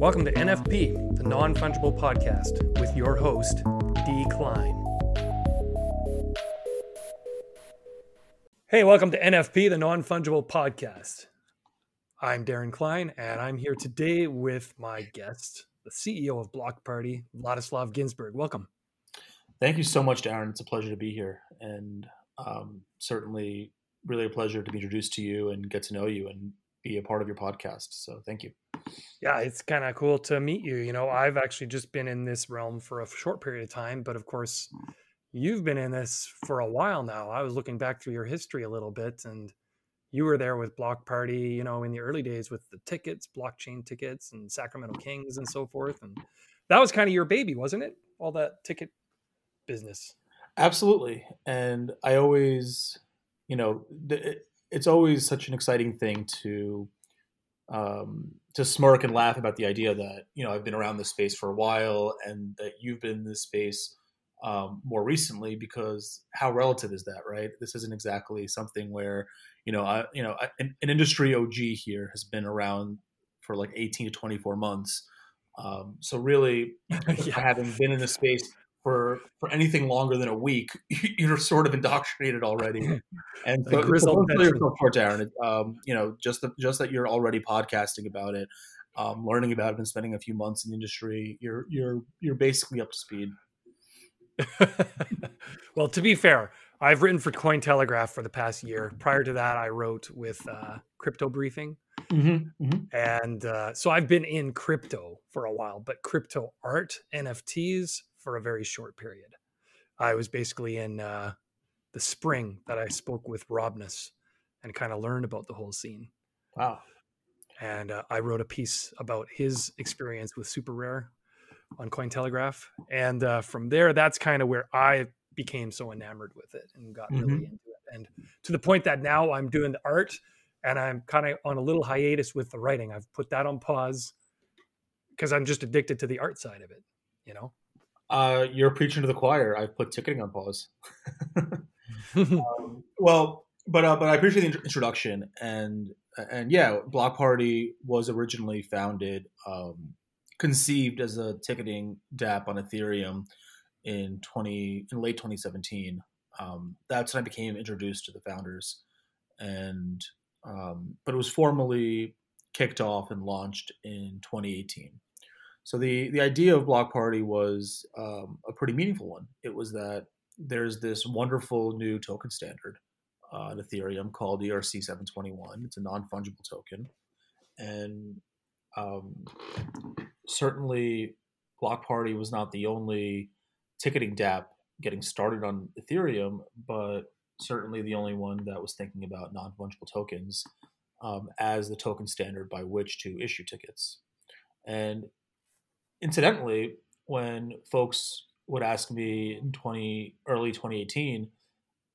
Welcome to NFP, the non fungible podcast, with your host, D. Klein. Hey, welcome to NFP, the non fungible podcast. I'm Darren Klein, and I'm here today with my guest, the CEO of Block Party, Vladislav Ginsburg. Welcome. Thank you so much, Darren. It's a pleasure to be here, and um, certainly really a pleasure to be introduced to you and get to know you and be a part of your podcast. So thank you. Yeah, it's kind of cool to meet you. You know, I've actually just been in this realm for a short period of time, but of course, you've been in this for a while now. I was looking back through your history a little bit, and you were there with Block Party, you know, in the early days with the tickets, blockchain tickets, and Sacramento Kings and so forth. And that was kind of your baby, wasn't it? All that ticket business. Absolutely. And I always, you know, it's always such an exciting thing to um, to smirk and laugh about the idea that you know I've been around this space for a while and that you've been in this space um, more recently because how relative is that, right? This isn't exactly something where you know I, you know an, an industry OG here has been around for like 18 to 24 months. Um, so really, yeah. having been in the space for for anything longer than a week, you're sort of indoctrinated already. And so, so yourself for Darren. Um, you know, just the, just that you're already podcasting about it, um, learning about it, and spending a few months in the industry, you're you're you're basically up to speed. well, to be fair, I've written for Cointelegraph for the past year. Prior to that, I wrote with uh, Crypto Briefing. Mm-hmm, mm-hmm. And uh, so I've been in crypto for a while, but crypto art, NFTs, for a very short period. I was basically in uh, the spring that I spoke with Robness and kind of learned about the whole scene. Wow. And uh, I wrote a piece about his experience with Super Rare on Cointelegraph. And uh, from there, that's kind of where I became so enamored with it and got mm-hmm. really into it. And to the point that now I'm doing the art and I'm kind of on a little hiatus with the writing. I've put that on pause because I'm just addicted to the art side of it, you know? Uh, you're preaching to the choir. I've put ticketing on pause. um, well, but uh, but I appreciate the introduction and and yeah, Block Party was originally founded, um, conceived as a ticketing DApp on Ethereum in twenty in late 2017. Um, that's when I became introduced to the founders, and um, but it was formally kicked off and launched in 2018. So the the idea of Block Party was um, a pretty meaningful one. It was that there's this wonderful new token standard uh, Ethereum called ERC 721. It's a non fungible token, and um, certainly Block Party was not the only ticketing DApp getting started on Ethereum, but certainly the only one that was thinking about non fungible tokens um, as the token standard by which to issue tickets. And incidentally, when folks would ask me in 20 early 2018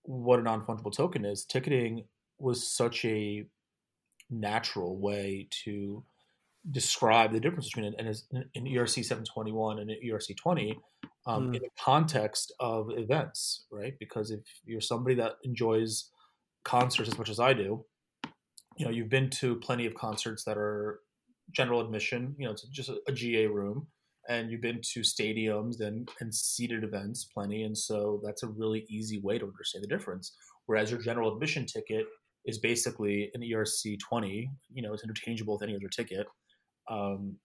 what a non-fungible token is, ticketing was such a natural way to describe the difference between an, an ERC 721 and an ERC 20 um, mm. in the context of events, right? Because if you're somebody that enjoys concerts as much as I do, you know, you've been to plenty of concerts that are general admission, you know, it's just a, a GA room and you've been to stadiums and, and seated events plenty and so that's a really easy way to understand the difference. Whereas your general admission ticket is basically an erc 20 you know it's interchangeable with any other ticket. Um,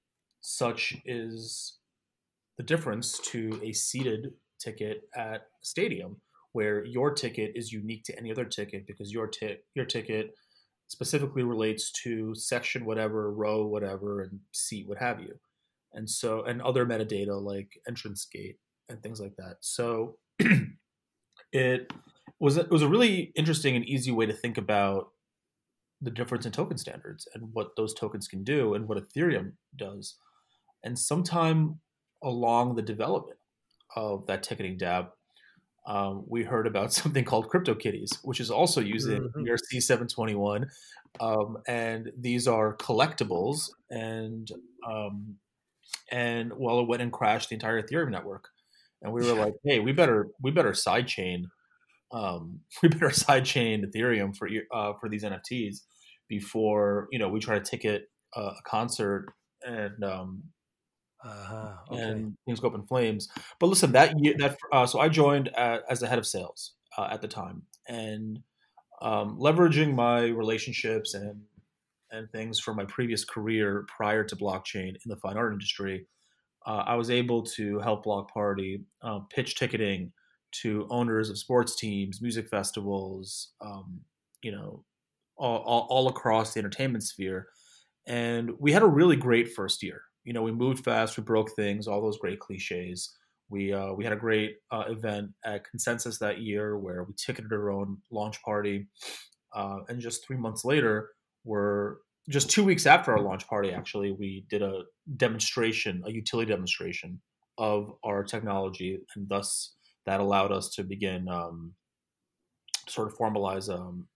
such is the difference to a seated ticket at stadium where your ticket is unique to any other ticket because your, your ticket specifically relates to section whatever row whatever and seat what have you and so and other metadata like entrance gate and things like that. So it was it was a really interesting and easy way to think about the difference in token standards and what those tokens can do and what Ethereum does. And sometime along the development of that ticketing DApp, um, we heard about something called CryptoKitties, which is also using mm-hmm. ERC 721. Um, and these are collectibles and um, and well, it went and crashed the entire Ethereum network. And we were like, hey, we better we better sidechain, um, we better sidechain Ethereum for uh, for these NFTs before you know we try to ticket a, a concert and um, Uh-huh. Okay. and things go up in flames. But listen, that year, that uh, so I joined uh, as the head of sales uh, at the time, and um, leveraging my relationships and and things from my previous career prior to blockchain in the fine art industry, uh, I was able to help Block Party uh, pitch ticketing to owners of sports teams, music festivals, um, you know, all, all, all across the entertainment sphere. And we had a really great first year. You know, we moved fast, we broke things, all those great cliches. We uh, we had a great uh, event at Consensus that year where we ticketed our own launch party, uh, and just three months later, we're just two weeks after our launch party. Actually, we did a demonstration, a utility demonstration of our technology, and thus that allowed us to begin um, sort of formalize um,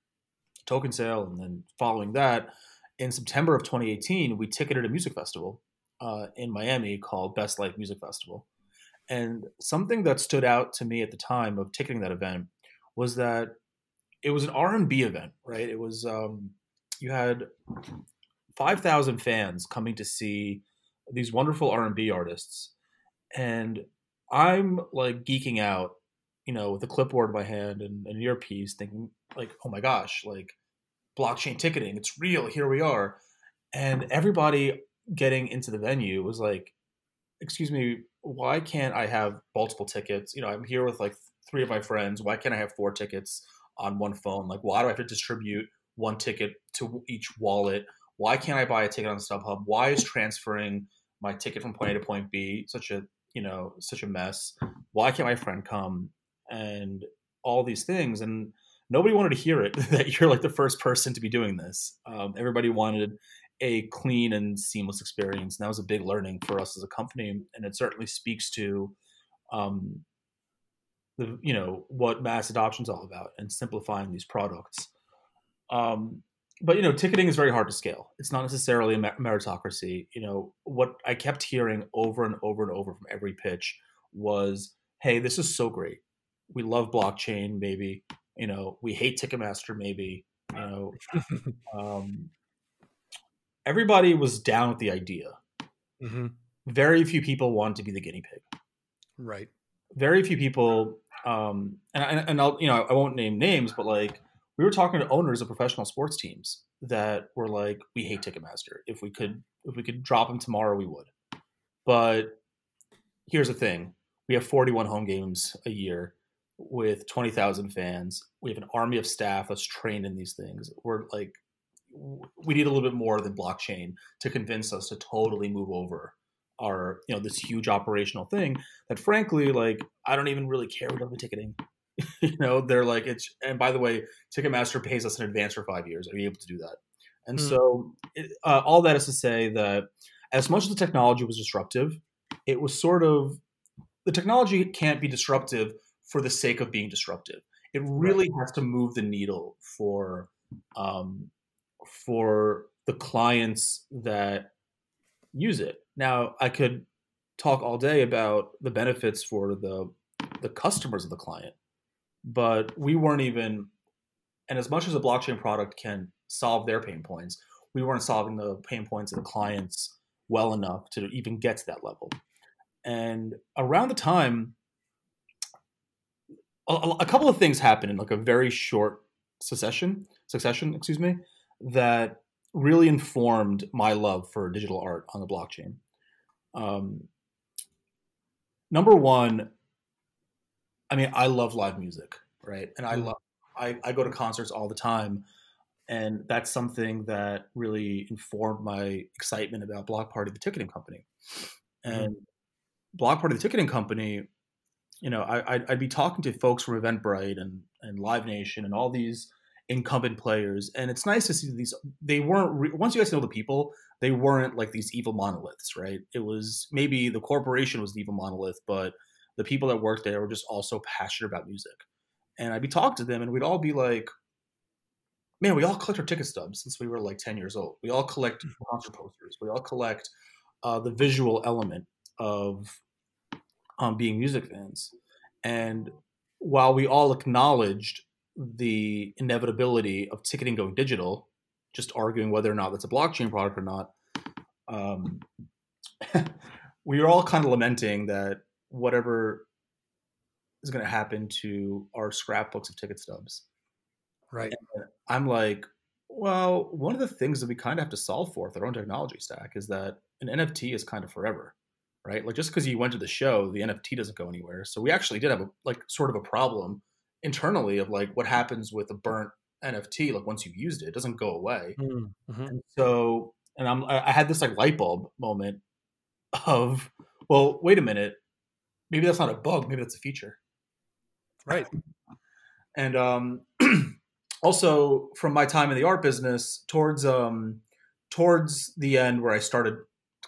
token sale, and then following that, in September of 2018, we ticketed a music festival uh, in Miami called Best Life Music Festival. And something that stood out to me at the time of ticketing that event was that it was an R&B event, right? It was um, you had 5,000 fans coming to see these wonderful R&B artists. And I'm like geeking out, you know, with a clipboard in my hand and an earpiece thinking like, "Oh my gosh, like blockchain ticketing, it's real. Here we are." And everybody getting into the venue was like, "Excuse me, why can't I have multiple tickets? You know, I'm here with like three of my friends. Why can't I have four tickets on one phone? Like, why do I have to distribute one ticket to each wallet? Why can't I buy a ticket on StubHub? Why is transferring my ticket from point A to point B such a you know such a mess? Why can't my friend come? And all these things, and nobody wanted to hear it that you're like the first person to be doing this. Um, everybody wanted a clean and seamless experience, and that was a big learning for us as a company, and it certainly speaks to um, the you know what mass adoption is all about and simplifying these products. Um, but you know, ticketing is very hard to scale. It's not necessarily a meritocracy. You know, what I kept hearing over and over and over from every pitch was, "Hey, this is so great. We love blockchain. Maybe you know, we hate Ticketmaster. Maybe you know." um, everybody was down with the idea. hmm Very few people wanted to be the guinea pig. Right. Very few people, um, and and, and I'll you know I won't name names, but like we were talking to owners of professional sports teams that were like, we hate Ticketmaster. If we could, if we could drop them tomorrow, we would. But here's the thing: we have 41 home games a year with 20,000 fans. We have an army of staff that's trained in these things. We're like, we need a little bit more than blockchain to convince us to totally move over our, you know, this huge operational thing that, frankly, like I don't even really care about the ticketing. you know, they're like it's. And by the way, Ticketmaster pays us in advance for five years. Are you able to do that? And Mm. so, it, uh, all that is to say that as much as the technology was disruptive, it was sort of the technology can't be disruptive for the sake of being disruptive. It really has to move the needle for um, for the clients that use it. Now, I could talk all day about the benefits for the the customers of the client, but we weren't even. And as much as a blockchain product can solve their pain points, we weren't solving the pain points of the clients well enough to even get to that level. And around the time, a, a couple of things happened in like a very short succession, succession, excuse me, that really informed my love for digital art on the blockchain. Um, number one, I mean, I love live music, right? And I Mm. love, I, I go to concerts all the time. And that's something that really informed my excitement about Block Party, the ticketing company. And Block Party, the ticketing company, you know, I, I'd, I'd be talking to folks from Eventbrite and, and Live Nation and all these incumbent players, and it's nice to see these. They weren't re- once you guys know the people, they weren't like these evil monoliths, right? It was maybe the corporation was the evil monolith, but the people that worked there were just also passionate about music. And I'd be talking to them, and we'd all be like, "Man, we all collect our ticket stubs since we were like ten years old. We all collect concert posters. We all collect uh, the visual element of um, being music fans. And while we all acknowledged the inevitability of ticketing going digital, just arguing whether or not that's a blockchain product or not, um, we were all kind of lamenting that whatever is going to happen to our scrapbooks of ticket stubs. Right. And I'm like, well, one of the things that we kind of have to solve for with our own technology stack is that an NFT is kind of forever, right? Like just because you went to the show, the NFT doesn't go anywhere. So we actually did have a, like sort of a problem internally of like what happens with a burnt NFT. Like once you've used it, it doesn't go away. Mm-hmm. And so, and I'm I had this like light bulb moment of, well, wait a minute, maybe that's not a bug, maybe that's a feature, right? And um, also from my time in the art business towards um towards the end where I started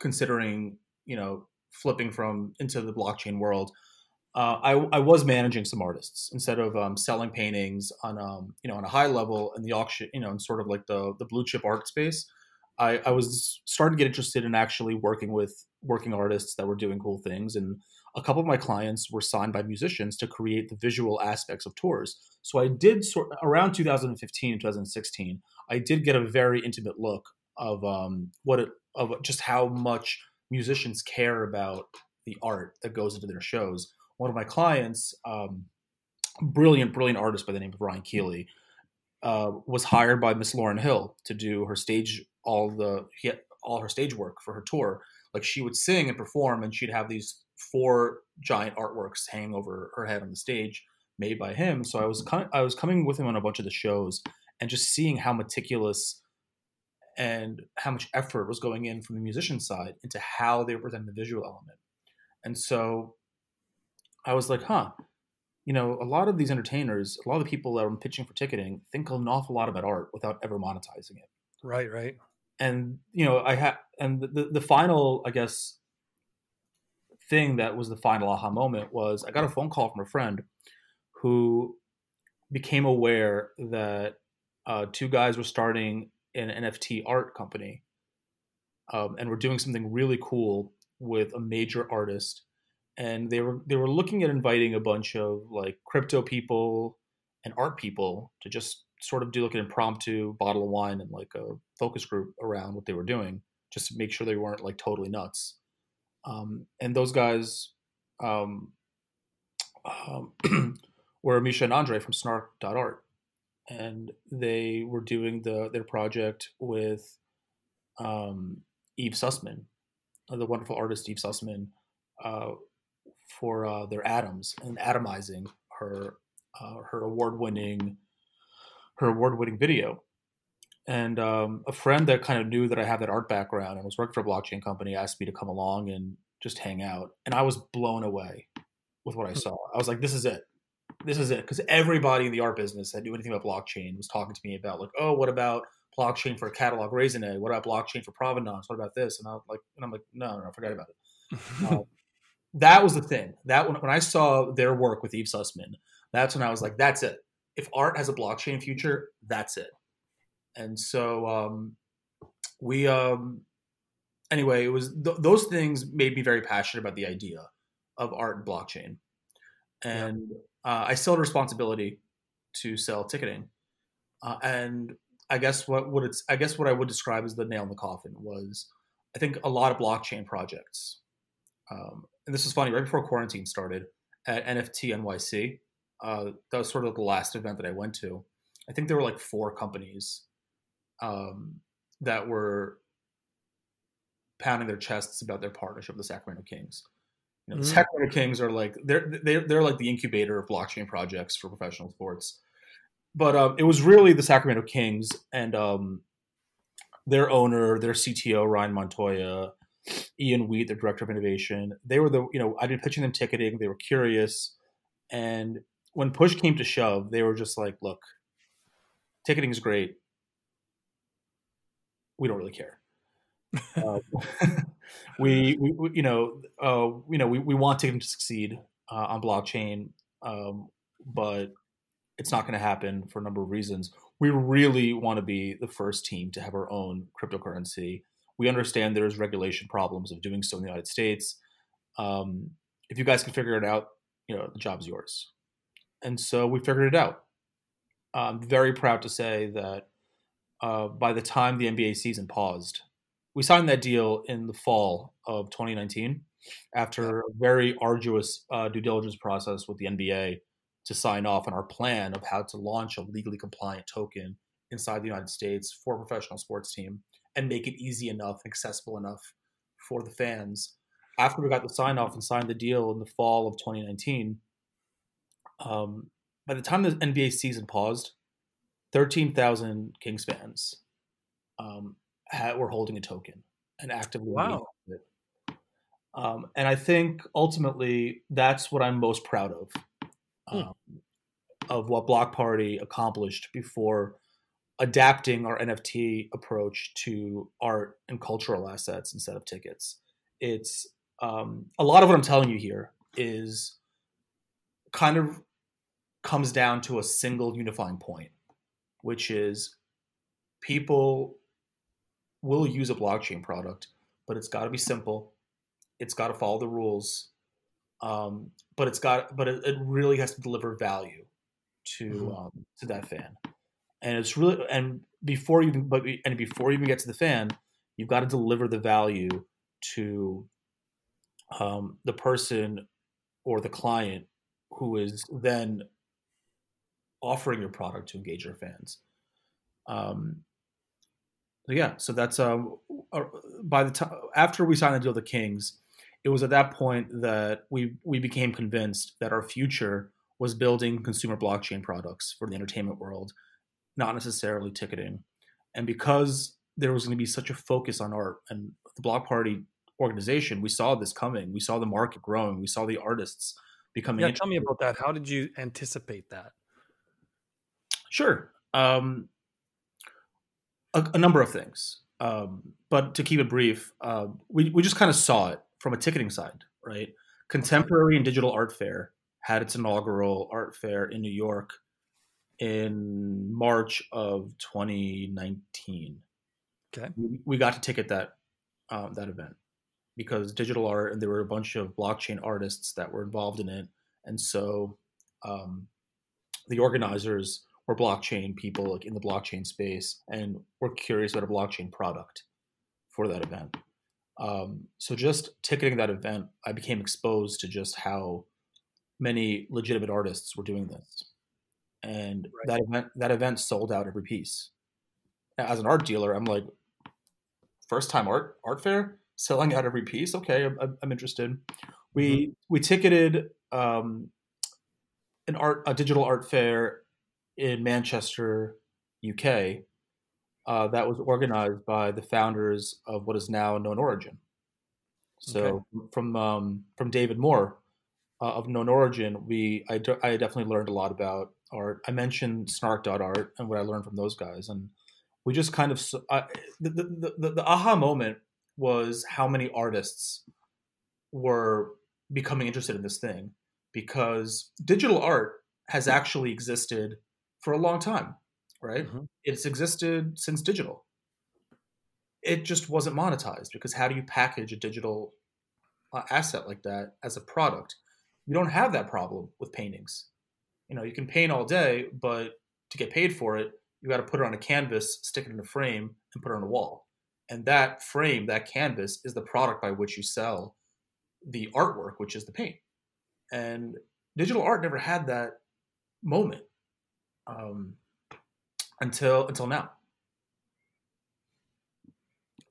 considering you know flipping from into the blockchain world uh, I, I was managing some artists instead of um, selling paintings on um, you know on a high level in the auction you know in sort of like the the blue chip art space I, I was starting to get interested in actually working with working artists that were doing cool things and a couple of my clients were signed by musicians to create the visual aspects of tours. So I did sort around 2015 and 2016. I did get a very intimate look of um, what it of just how much musicians care about the art that goes into their shows. One of my clients, um, brilliant, brilliant artist by the name of Ryan Keeley, uh, was hired by Miss Lauryn Hill to do her stage all the all her stage work for her tour. Like she would sing and perform, and she'd have these four giant artworks hanging over her head on the stage made by him. So I was mm-hmm. kind I was coming with him on a bunch of the shows and just seeing how meticulous and how much effort was going in from the musician side into how they present the visual element. And so I was like, huh, you know, a lot of these entertainers, a lot of the people that are pitching for ticketing think an awful lot about art without ever monetizing it. Right, right. And you know, I had and the, the, the final, I guess, thing that was the final aha moment was I got a phone call from a friend who became aware that uh, two guys were starting an NFT art company um, and were doing something really cool with a major artist. And they were they were looking at inviting a bunch of like crypto people and art people to just sort of do like an impromptu bottle of wine and like a focus group around what they were doing, just to make sure they weren't like totally nuts. Um, and those guys um, um, were Misha and Andre from Snark.art. And they were doing the their project with um, Eve Sussman, the wonderful artist Eve Sussman, uh, for uh, their atoms and atomizing her uh, her award winning her award winning video. And um, a friend that kind of knew that I had that art background and was working for a blockchain company asked me to come along and just hang out. And I was blown away with what I hmm. saw. I was like, this is it. This is it. Because everybody in the art business that knew anything about blockchain was talking to me about, like, oh, what about blockchain for catalog raisonné? What about blockchain for provenance? What about this? And I was like, and I'm like, no, no, forget about it. uh, that was the thing. That when, when I saw their work with Eve Sussman, that's when I was like, that's it. If art has a blockchain future, that's it and so um, we um, anyway it was th- those things made me very passionate about the idea of art and blockchain and yeah. uh, i still had a responsibility to sell ticketing uh, and i guess what what it's i guess what i would describe as the nail in the coffin was i think a lot of blockchain projects um, and this is funny right before quarantine started at nft nyc uh, that was sort of the last event that i went to i think there were like four companies um, that were pounding their chests about their partnership with the Sacramento Kings. You know, the mm-hmm. Sacramento Kings are like they're they're they're like the incubator of blockchain projects for professional sports. But um, it was really the Sacramento Kings and um, their owner, their CTO Ryan Montoya, Ian Wheat, their director of innovation. They were the you know I've been pitching them ticketing. They were curious, and when push came to shove, they were just like, "Look, ticketing is great we don't really care. uh, we, we, you know, uh, you know, we, we want Tatum to succeed uh, on blockchain, um, but it's not going to happen for a number of reasons. We really want to be the first team to have our own cryptocurrency. We understand there's regulation problems of doing so in the United States. Um, if you guys can figure it out, you know, the job's yours. And so we figured it out. I'm very proud to say that uh, by the time the NBA season paused, we signed that deal in the fall of 2019 after a very arduous uh, due diligence process with the NBA to sign off on our plan of how to launch a legally compliant token inside the United States for a professional sports team and make it easy enough and accessible enough for the fans. After we got the sign off and signed the deal in the fall of 2019, um, by the time the NBA season paused, 13,000 Kings fans um, had, were holding a token and actively wow. it. Um, and I think ultimately that's what I'm most proud of, hmm. um, of what Block Party accomplished before adapting our NFT approach to art and cultural assets instead of tickets. It's um, a lot of what I'm telling you here is kind of comes down to a single unifying point, which is people will use a blockchain product, but it's got to be simple. It's got to follow the rules, um, but it's got but it, it, really has to deliver value to mm-hmm. um, to that fan. And it's really and before you but and before you even get to the fan, you've got to deliver the value to um, the person or the client who is then offering your product to engage your fans. Um, yeah, so that's um, uh, by the time after we signed the deal with the Kings, it was at that point that we we became convinced that our future was building consumer blockchain products for the entertainment world, not necessarily ticketing. And because there was going to be such a focus on art and the Block Party organization, we saw this coming. We saw the market growing. We saw the artists becoming. Yeah, tell me about that. How did you anticipate that? Sure. Um, a, a, number of things. Um, but to keep it brief, uh, we, we just kind of saw it from a ticketing side, right? Contemporary and Digital Art Fair had its inaugural art fair in New York in March of 2019. Okay. We, we got to ticket that um, that event because digital art and there were a bunch of blockchain artists that were involved in it, and so um, the organizers were blockchain people like in the blockchain space and were curious about a blockchain product for that event. Um, so just ticketing that event, I became exposed to just how many legitimate artists were doing this, and right. that event that event sold out every piece. As an art dealer, I'm like, first time art art fair selling out every piece. Okay, I'm, I'm interested. We mm-hmm. we ticketed um, an art a digital art fair in Manchester, UK, uh, that was organized by the founders of what is now Known Origin. So okay. from um, from David Moore uh, of Known Origin, we I, I definitely learned a lot about art. I mentioned Snark.art and what I learned from those guys, and we just kind of uh, the, the, the the aha moment was how many artists were becoming interested in this thing because digital art has actually existed for a long time, right? Mm-hmm. It's existed since digital. It just wasn't monetized because how do you package a digital uh, asset like that as a product? You don't have that problem with paintings. You know, you can paint all day, but to get paid for it, you got to put it on a canvas, stick it in a frame, and put it on a wall. And that frame, that canvas, is the product by which you sell the artwork, which is the paint. And digital art never had that moment um, until until now.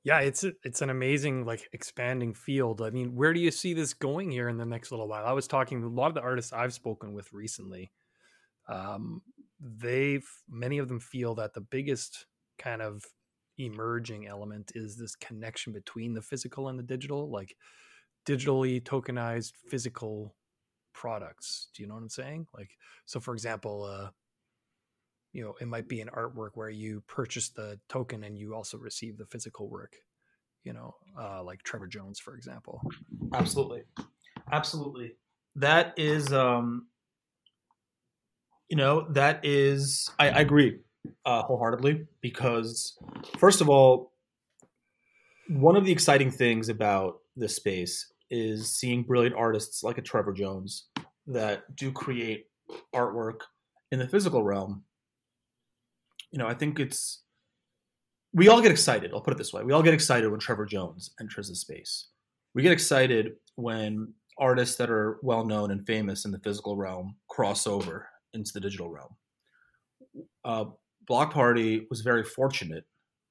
Yeah, it's it's an amazing like expanding field. I mean, where do you see this going here in the next little while? I was talking a lot of the artists I've spoken with recently. Um, they've many of them feel that the biggest kind of emerging element is this connection between the physical and the digital, like digitally tokenized physical products. Do you know what I'm saying? Like, so for example, uh, you know it might be an artwork where you purchase the token and you also receive the physical work you know uh, like trevor jones for example. Absolutely. Absolutely. That is um you know that is i, I agree uh, wholeheartedly because first of all one of the exciting things about this space is seeing brilliant artists like a trevor jones that do create artwork in the physical realm you know, I think it's we all get excited. I'll put it this way: we all get excited when Trevor Jones enters the space. We get excited when artists that are well known and famous in the physical realm cross over into the digital realm. Uh, Block Party was very fortunate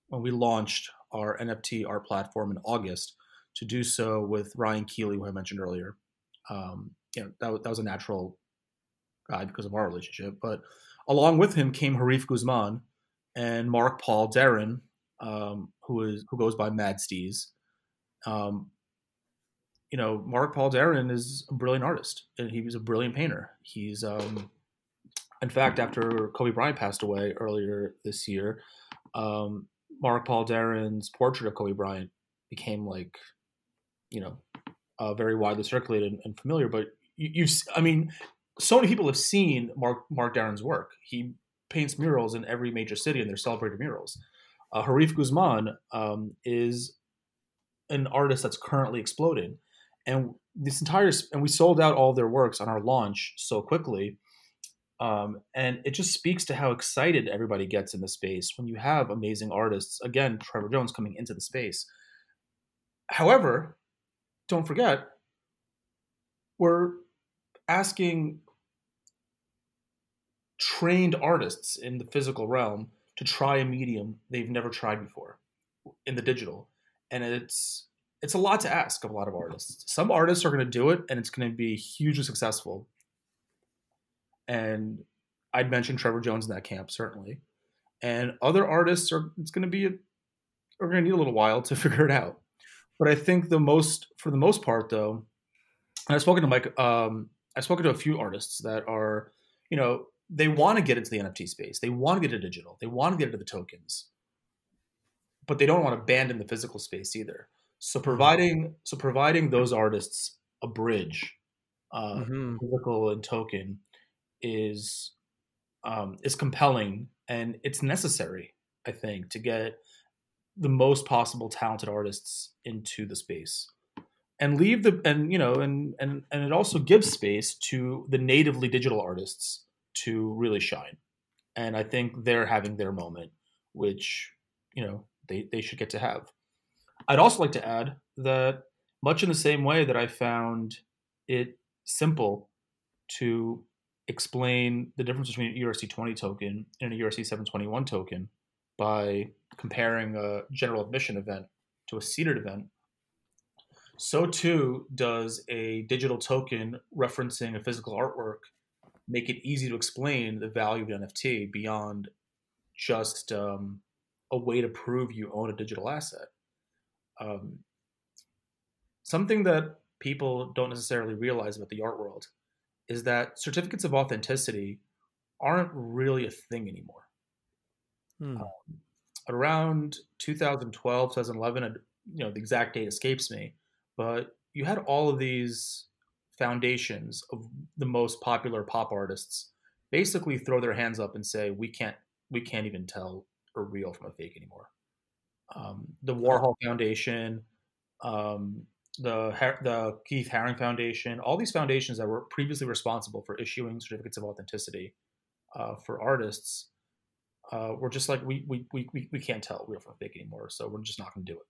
when we launched our NFT art platform in August to do so with Ryan Keeley, who I mentioned earlier. Um, you know, that, that was a natural guy because of our relationship. But along with him came Harif Guzman and Mark Paul Deren, um, who is who goes by Mad Steez. Um, you know, Mark Paul Deren is a brilliant artist, and he was a brilliant painter. He's, um, in fact, after Kobe Bryant passed away earlier this year, um, Mark Paul Deren's portrait of Kobe Bryant became like, you know, uh, very widely circulated and familiar. But you, have I mean, so many people have seen Mark Mark Deren's work. He paints murals in every major city, and they're celebrated murals. Uh, Harif Guzman um, is an artist that's currently exploding, and this entire and we sold out all their works on our launch so quickly. Um, and it just speaks to how excited everybody gets in the space when you have amazing artists. Again, Trevor Jones coming into the space. However, don't forget, we're asking trained artists in the physical realm to try a medium they've never tried before in the digital. And it's it's a lot to ask of a lot of artists. Some artists are going to do it and it's going to be hugely successful. And i'd mention trevor jones in that camp certainly. And other artists are it's going to be a, are going to need a little while to figure it out. But i think the most for the most part though i've spoken to mike um, i've spoken to a few artists that are you know they want to get into the NFT space. They want to get into digital. They want to get into the tokens, but they don't want to abandon the physical space either. So providing so providing those artists a bridge, uh, mm-hmm. physical and token, is um, is compelling and it's necessary. I think to get the most possible talented artists into the space and leave the and you know and and and it also gives space to the natively digital artists to really shine. And I think they're having their moment, which, you know, they, they should get to have. I'd also like to add that much in the same way that I found it simple to explain the difference between an ERC20 token and an ERC 721 token by comparing a general admission event to a seated event, so too does a digital token referencing a physical artwork make it easy to explain the value of an NFT beyond just um, a way to prove you own a digital asset. Um, something that people don't necessarily realize about the art world is that certificates of authenticity aren't really a thing anymore. Hmm. Um, around 2012, 2011, you know, the exact date escapes me, but you had all of these foundations of the most popular pop artists basically throw their hands up and say we can't we can't even tell a real from a fake anymore. Um, the Warhol Foundation, um, the the Keith Haring Foundation, all these foundations that were previously responsible for issuing certificates of authenticity uh, for artists uh, were just like we, we we we can't tell real from fake anymore, so we're just not going to do it.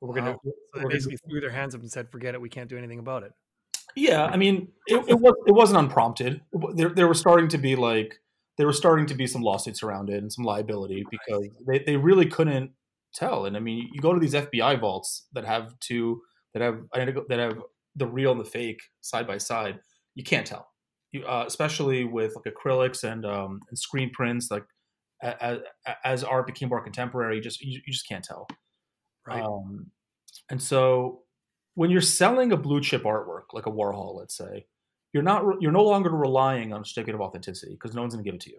We're gonna. So they basically gonna, threw their hands up and said, "Forget it. We can't do anything about it." Yeah, I mean, it, it was it wasn't unprompted. There there were starting to be like there were starting to be some lawsuits around it and some liability because they, they really couldn't tell. And I mean, you go to these FBI vaults that have two that have that have the real and the fake side by side. You can't tell. You, uh, especially with like acrylics and um, and screen prints, like as, as art became more contemporary, you just you, you just can't tell. Right. Um, and so when you're selling a blue chip artwork like a Warhol, let's say, you're not you're no longer relying on a certificate of authenticity because no one's going to give it to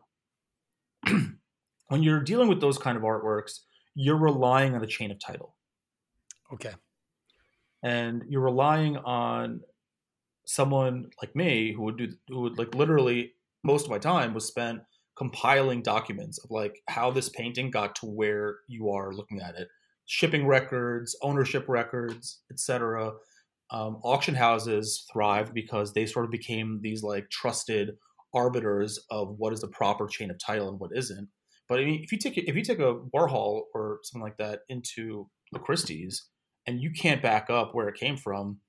you. when you're dealing with those kind of artworks, you're relying on a chain of title. Okay. And you're relying on someone like me who would do who would like literally most of my time was spent compiling documents of like how this painting got to where you are looking at it shipping records, ownership records, etc. Um, auction houses thrived because they sort of became these like trusted arbiters of what is the proper chain of title and what isn't. But I mean, if you take if you take a Warhol or something like that into a Christie's, and you can't back up where it came from,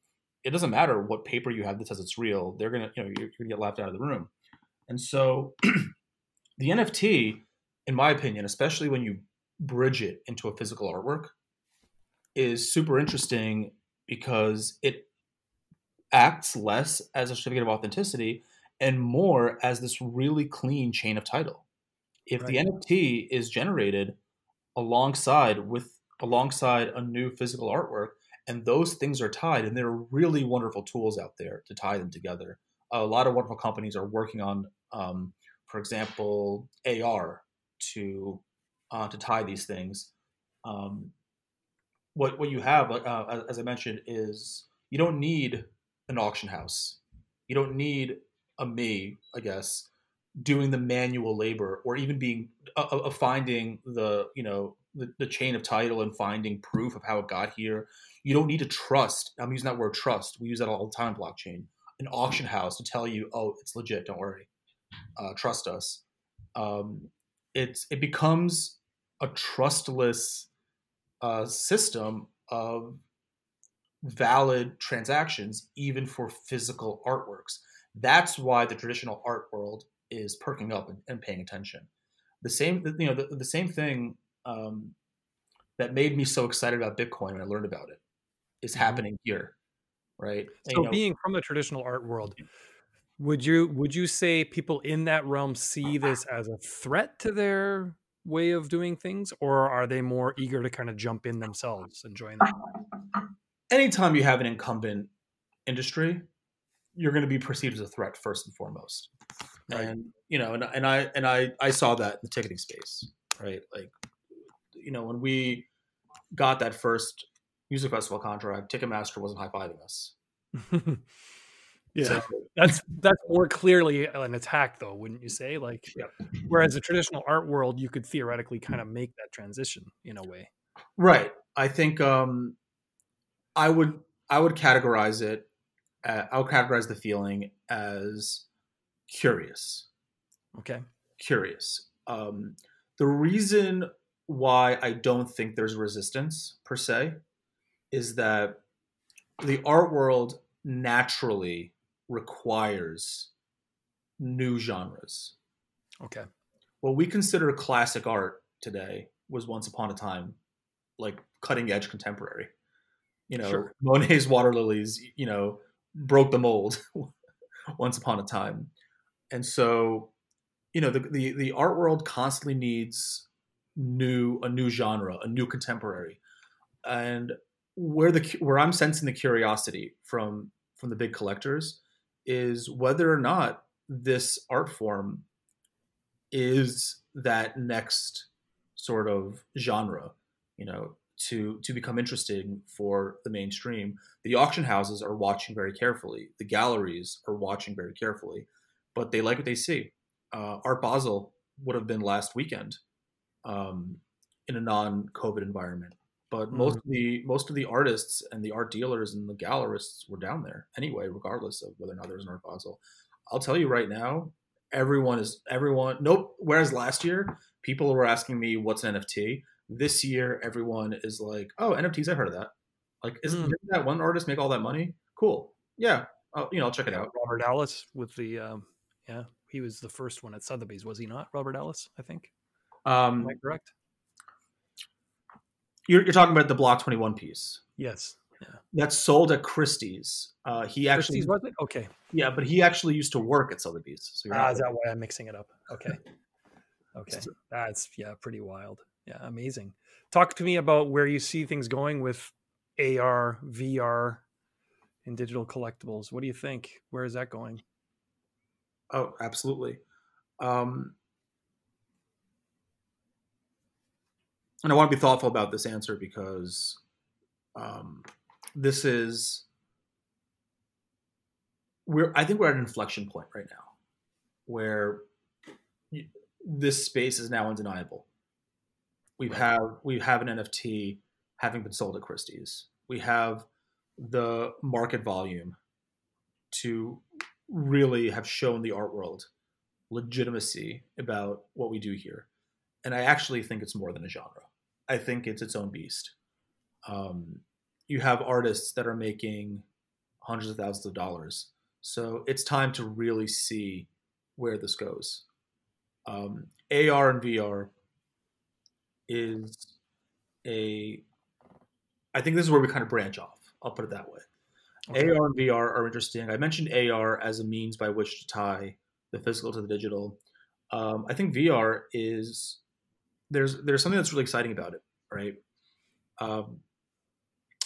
it doesn't matter what paper you have that says it's real. They're gonna you know you're, you're gonna get laughed out of the room. And so the NFT, in my opinion, especially when you bridge it into a physical artwork, is super interesting because it acts less as a certificate of authenticity and more as this really clean chain of title. If right. the NFT is generated alongside with alongside a new physical artwork, and those things are tied, and there are really wonderful tools out there to tie them together. A lot of wonderful companies are working on, um, for example, AR to uh, to tie these things. Um, what what you have, uh, as I mentioned, is you don't need an auction house. You don't need a me, I guess, doing the manual labor or even being uh, uh, finding the you know the, the chain of title and finding proof of how it got here. You don't need to trust. I'm using that word trust. We use that all the time. Blockchain, an auction house to tell you, oh, it's legit. Don't worry. Uh, trust us. Um, it's it becomes a trustless uh, system of valid transactions, even for physical artworks. That's why the traditional art world is perking up and, and paying attention. The same, you know, the, the same thing um, that made me so excited about Bitcoin when I learned about it is mm-hmm. happening here, right? So, you know, being from the traditional art world, would you would you say people in that realm see this as a threat to their way of doing things, or are they more eager to kind of jump in themselves and join them? Anytime you have an incumbent industry, you're going to be perceived as a threat first and foremost. Right. And you know, and, and I and I I saw that in the ticketing space, right? Like, you know, when we got that first music festival contract, Ticketmaster wasn't high fiving us. Yeah, so, that's that's more clearly an attack, though, wouldn't you say? Like, yeah. whereas the traditional art world, you could theoretically kind of make that transition in a way. Right. I think um, I would I would categorize it. Uh, I would categorize the feeling as curious. Okay. Curious. Um, the reason why I don't think there's resistance per se is that the art world naturally requires new genres. Okay. What we consider classic art today was once upon a time like cutting edge contemporary. You know, sure. Monet's water lilies, you know, broke the mold once upon a time. And so, you know, the, the the art world constantly needs new a new genre, a new contemporary. And where the where I'm sensing the curiosity from from the big collectors is whether or not this art form is that next sort of genre, you know, to to become interesting for the mainstream. The auction houses are watching very carefully. The galleries are watching very carefully, but they like what they see. Uh, Art Basel would have been last weekend um, in a non-COVID environment, but mm-hmm. most of the most of the artists and the art dealers and the gallerists were down there anyway, regardless of whether or not there's an art Basel. I'll tell you right now, everyone is everyone. Nope. Whereas last year, people were asking me what's an NFT. This year, everyone is like, "Oh, NFTs. I've heard of that. Like, isn't mm. that one artist make all that money? Cool. Yeah. I'll, you know, I'll check it out." Robert Alice with the um, yeah, he was the first one at Sotheby's, was he not? Robert Alice, I think. Um, Am I correct? You're, you're talking about the Block 21 piece. Yes. Yeah. That's sold at Christie's. Uh, he actually Christie's was it? Okay. Yeah, but he actually used to work at Sotheby's. So ah, is that why I'm mixing it up? Okay. okay. That's yeah, pretty wild. Yeah, amazing. Talk to me about where you see things going with AR, VR, and digital collectibles. What do you think? Where is that going? Oh, absolutely. Um, and I want to be thoughtful about this answer because um, this is we're I think we're at an inflection point right now where this space is now undeniable. We have we have an NFT having been sold at Christie's. We have the market volume to really have shown the art world legitimacy about what we do here. and I actually think it's more than a genre. I think it's its own beast. Um, you have artists that are making hundreds of thousands of dollars, so it's time to really see where this goes. Um, AR and VR is a. I think this is where we kind of branch off. I'll put it that way. Okay. AR and VR are interesting. I mentioned AR as a means by which to tie the physical to the digital. Um, I think VR is there's there's something that's really exciting about it, right? Um,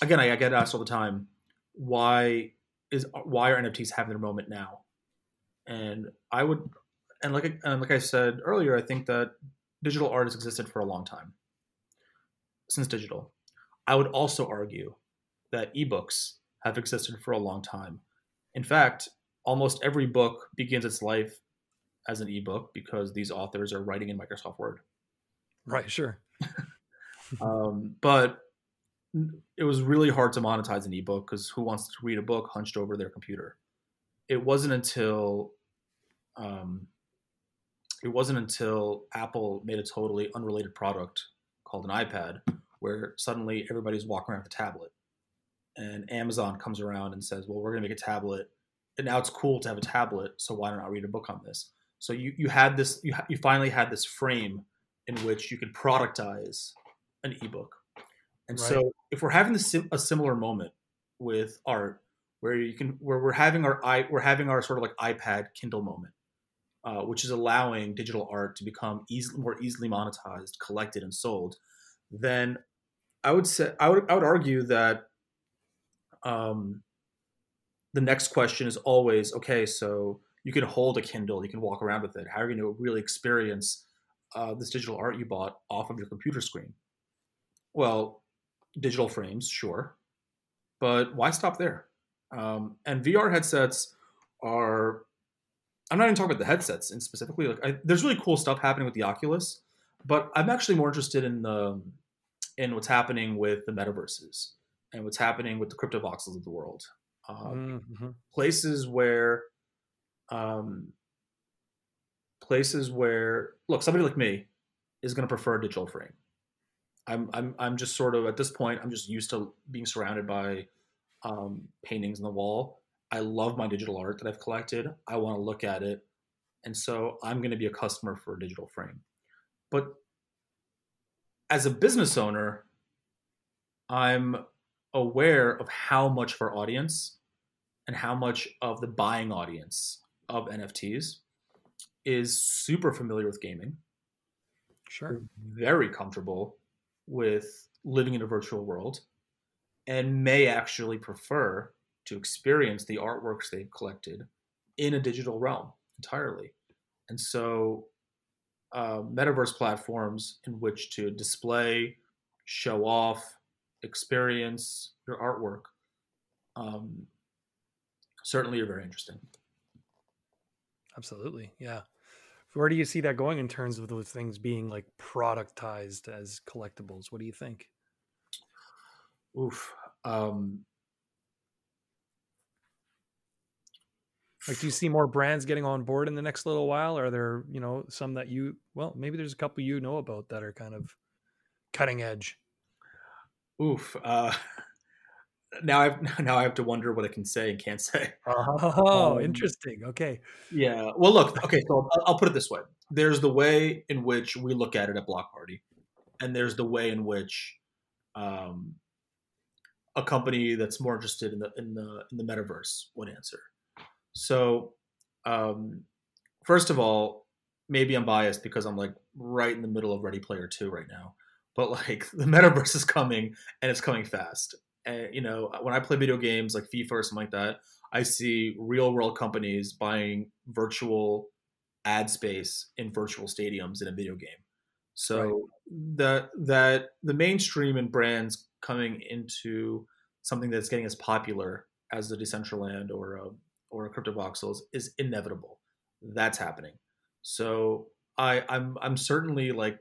again, I, I, get asked all the time, why is why are NFTs having their moment now? And I would, and like and like I said earlier, I think that digital art has existed for a long time since digital. I would also argue that ebooks have existed for a long time. In fact, almost every book begins its life as an ebook because these authors are writing in Microsoft Word. Right, sure. um, but it was really hard to monetize an ebook because who wants to read a book hunched over their computer? It wasn't until um, it wasn't until Apple made a totally unrelated product called an iPad where suddenly everybody's walking around with a tablet and Amazon comes around and says, "Well, we're going to make a tablet, and now it's cool to have a tablet. So why don't I read a book on this?" So you you had this you ha- you finally had this frame in which you can productize an ebook, and right. so if we're having a similar moment with art, where you can where we're having our i we're having our sort of like iPad Kindle moment. Uh, which is allowing digital art to become easily more easily monetized, collected, and sold, then I would say I would I would argue that um, the next question is always okay so you can hold a kindle you can walk around with it how are you going to really experience uh, this digital art you bought off of your computer screen well digital frames sure but why stop there um, and vr headsets are i'm not even talking about the headsets and specifically like I, there's really cool stuff happening with the oculus but i'm actually more interested in the in what's happening with the metaverses and what's happening with the CryptoVoxels of the world. Um, mm-hmm. Places where, um, places where, look, somebody like me is going to prefer a digital frame. I'm, I'm, I'm just sort of at this point, I'm just used to being surrounded by um, paintings on the wall. I love my digital art that I've collected. I want to look at it. And so I'm going to be a customer for a digital frame. But as a business owner, I'm aware of how much of our audience and how much of the buying audience of NFTs is super familiar with gaming. Sure. Very comfortable with living in a virtual world and may actually prefer to experience the artworks they've collected in a digital realm entirely. And so, uh, metaverse platforms in which to display, show off, experience, your artwork, um, certainly are very interesting. Absolutely, yeah. Where do you see that going in terms of those things being like productized as collectibles? What do you think? Oof. Um, like, do you see more brands getting on board in the next little while? Are there, you know, some that you, well, maybe there's a couple you know about that are kind of cutting edge? Oof. Uh, now I've now I have to wonder what I can say and can't say. Oh, um, interesting. Okay. Yeah. Well, look. Okay, so I'll, I'll, put it this way: there's the way in which we look at it at Block Party, and there's the way in which um, a company that's more interested in the in the in the metaverse would answer. So, um, first of all, maybe I'm biased because I'm like right in the middle of Ready Player Two right now but like the metaverse is coming and it's coming fast. And you know, when I play video games like FIFA or something like that, I see real world companies buying virtual ad space in virtual stadiums in a video game. So right. that that the mainstream and brands coming into something that's getting as popular as the Decentraland or a, or a CryptoVoxels is inevitable. That's happening. So I I'm I'm certainly like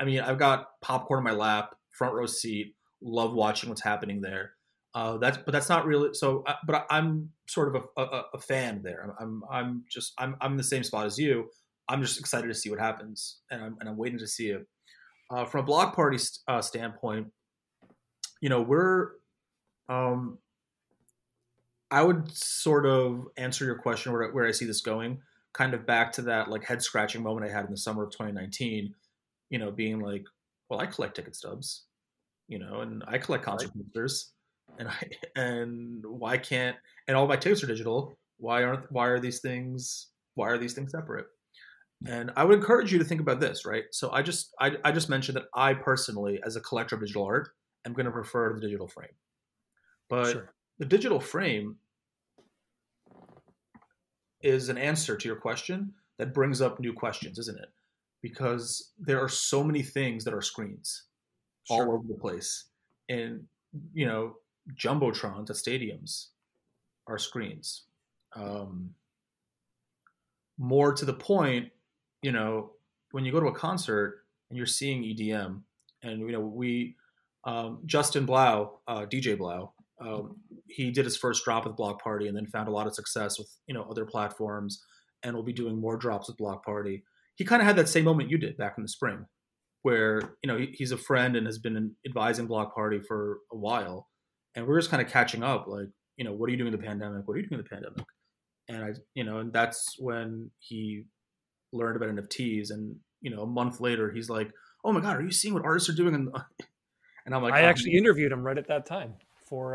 I mean, I've got popcorn in my lap, front row seat, love watching what's happening there. Uh, that's but that's not really so. Uh, but I, am sort of a, a, a, fan there. I'm I'm just I'm I'm in the same spot as you. I'm just excited to see what happens, and I'm and I'm waiting to see it. Uh, from a block party st- uh, standpoint, you know, we're um, I would sort of answer your question where, where I see this going, kind of back to that like head scratching moment I had in the summer of 2019. You know, being like, well, I collect ticket stubs, you know, and I collect concert right. posters, and I and why can't and all my tapes are digital? Why aren't why are these things why are these things separate? And I would encourage you to think about this, right? So I just I, I just mentioned that I personally, as a collector of digital art, am going to prefer the digital frame. But sure. the digital frame is an answer to your question that brings up new questions, isn't it? Because there are so many things that are screens sure. all over the place. And, you know, jumbotrons at stadiums are screens. Um, more to the point, you know, when you go to a concert and you're seeing EDM, and you know, we um, Justin Blau, uh, DJ Blau, um, he did his first drop with Block Party and then found a lot of success with you know other platforms, and will be doing more drops with Block Party. He kind of had that same moment you did back in the spring, where you know he's a friend and has been advising Block Party for a while, and we're just kind of catching up. Like, you know, what are you doing in the pandemic? What are you doing in the pandemic? And I, you know, and that's when he learned about NFTs, and you know, a month later, he's like, "Oh my god, are you seeing what artists are doing?" And, and I'm like, I oh, actually interviewed him right at that time for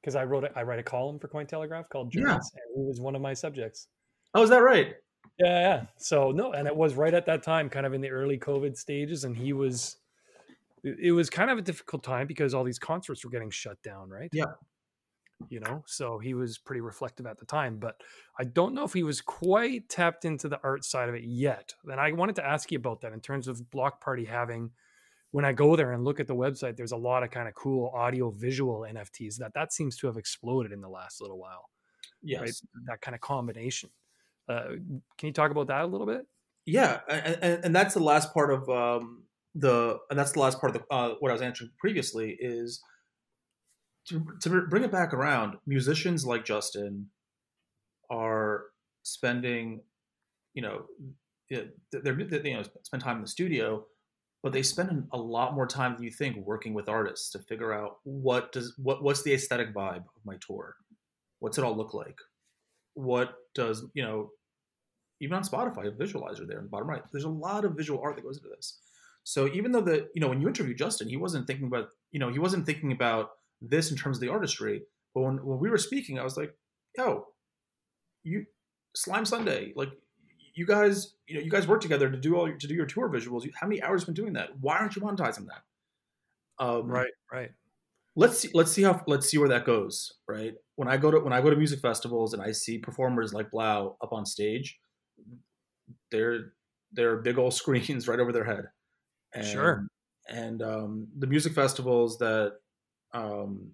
because uh, I wrote it. I write a column for Cointelegraph called Journeys, yeah. and he was one of my subjects. Oh, is that right? Yeah, yeah. So no, and it was right at that time, kind of in the early COVID stages, and he was. It was kind of a difficult time because all these concerts were getting shut down, right? Yeah. You know, so he was pretty reflective at the time, but I don't know if he was quite tapped into the art side of it yet. And I wanted to ask you about that in terms of Block Party having when I go there and look at the website, there's a lot of kind of cool audio visual NFTs that that seems to have exploded in the last little while. Yes, right? that kind of combination. Uh, can you talk about that a little bit? Yeah, and, and that's the last part of um, the, and that's the last part of the, uh, what I was answering previously is to, to bring it back around. Musicians like Justin are spending, you know, they're, they're you know spend time in the studio but they spend a lot more time than you think working with artists to figure out what does what what's the aesthetic vibe of my tour what's it all look like what does you know even on spotify a visualizer there in the bottom right there's a lot of visual art that goes into this so even though the you know when you interview justin he wasn't thinking about you know he wasn't thinking about this in terms of the artistry but when, when we were speaking i was like yo you slime sunday like you guys, you know, you guys work together to do all to do your tour visuals. How many hours have been doing that? Why aren't you monetizing that? Um, right, right. Let's see. Let's see how. Let's see where that goes. Right. When I go to when I go to music festivals and I see performers like Blau up on stage, they're they're big old screens right over their head. And, sure. And um, the music festivals that um,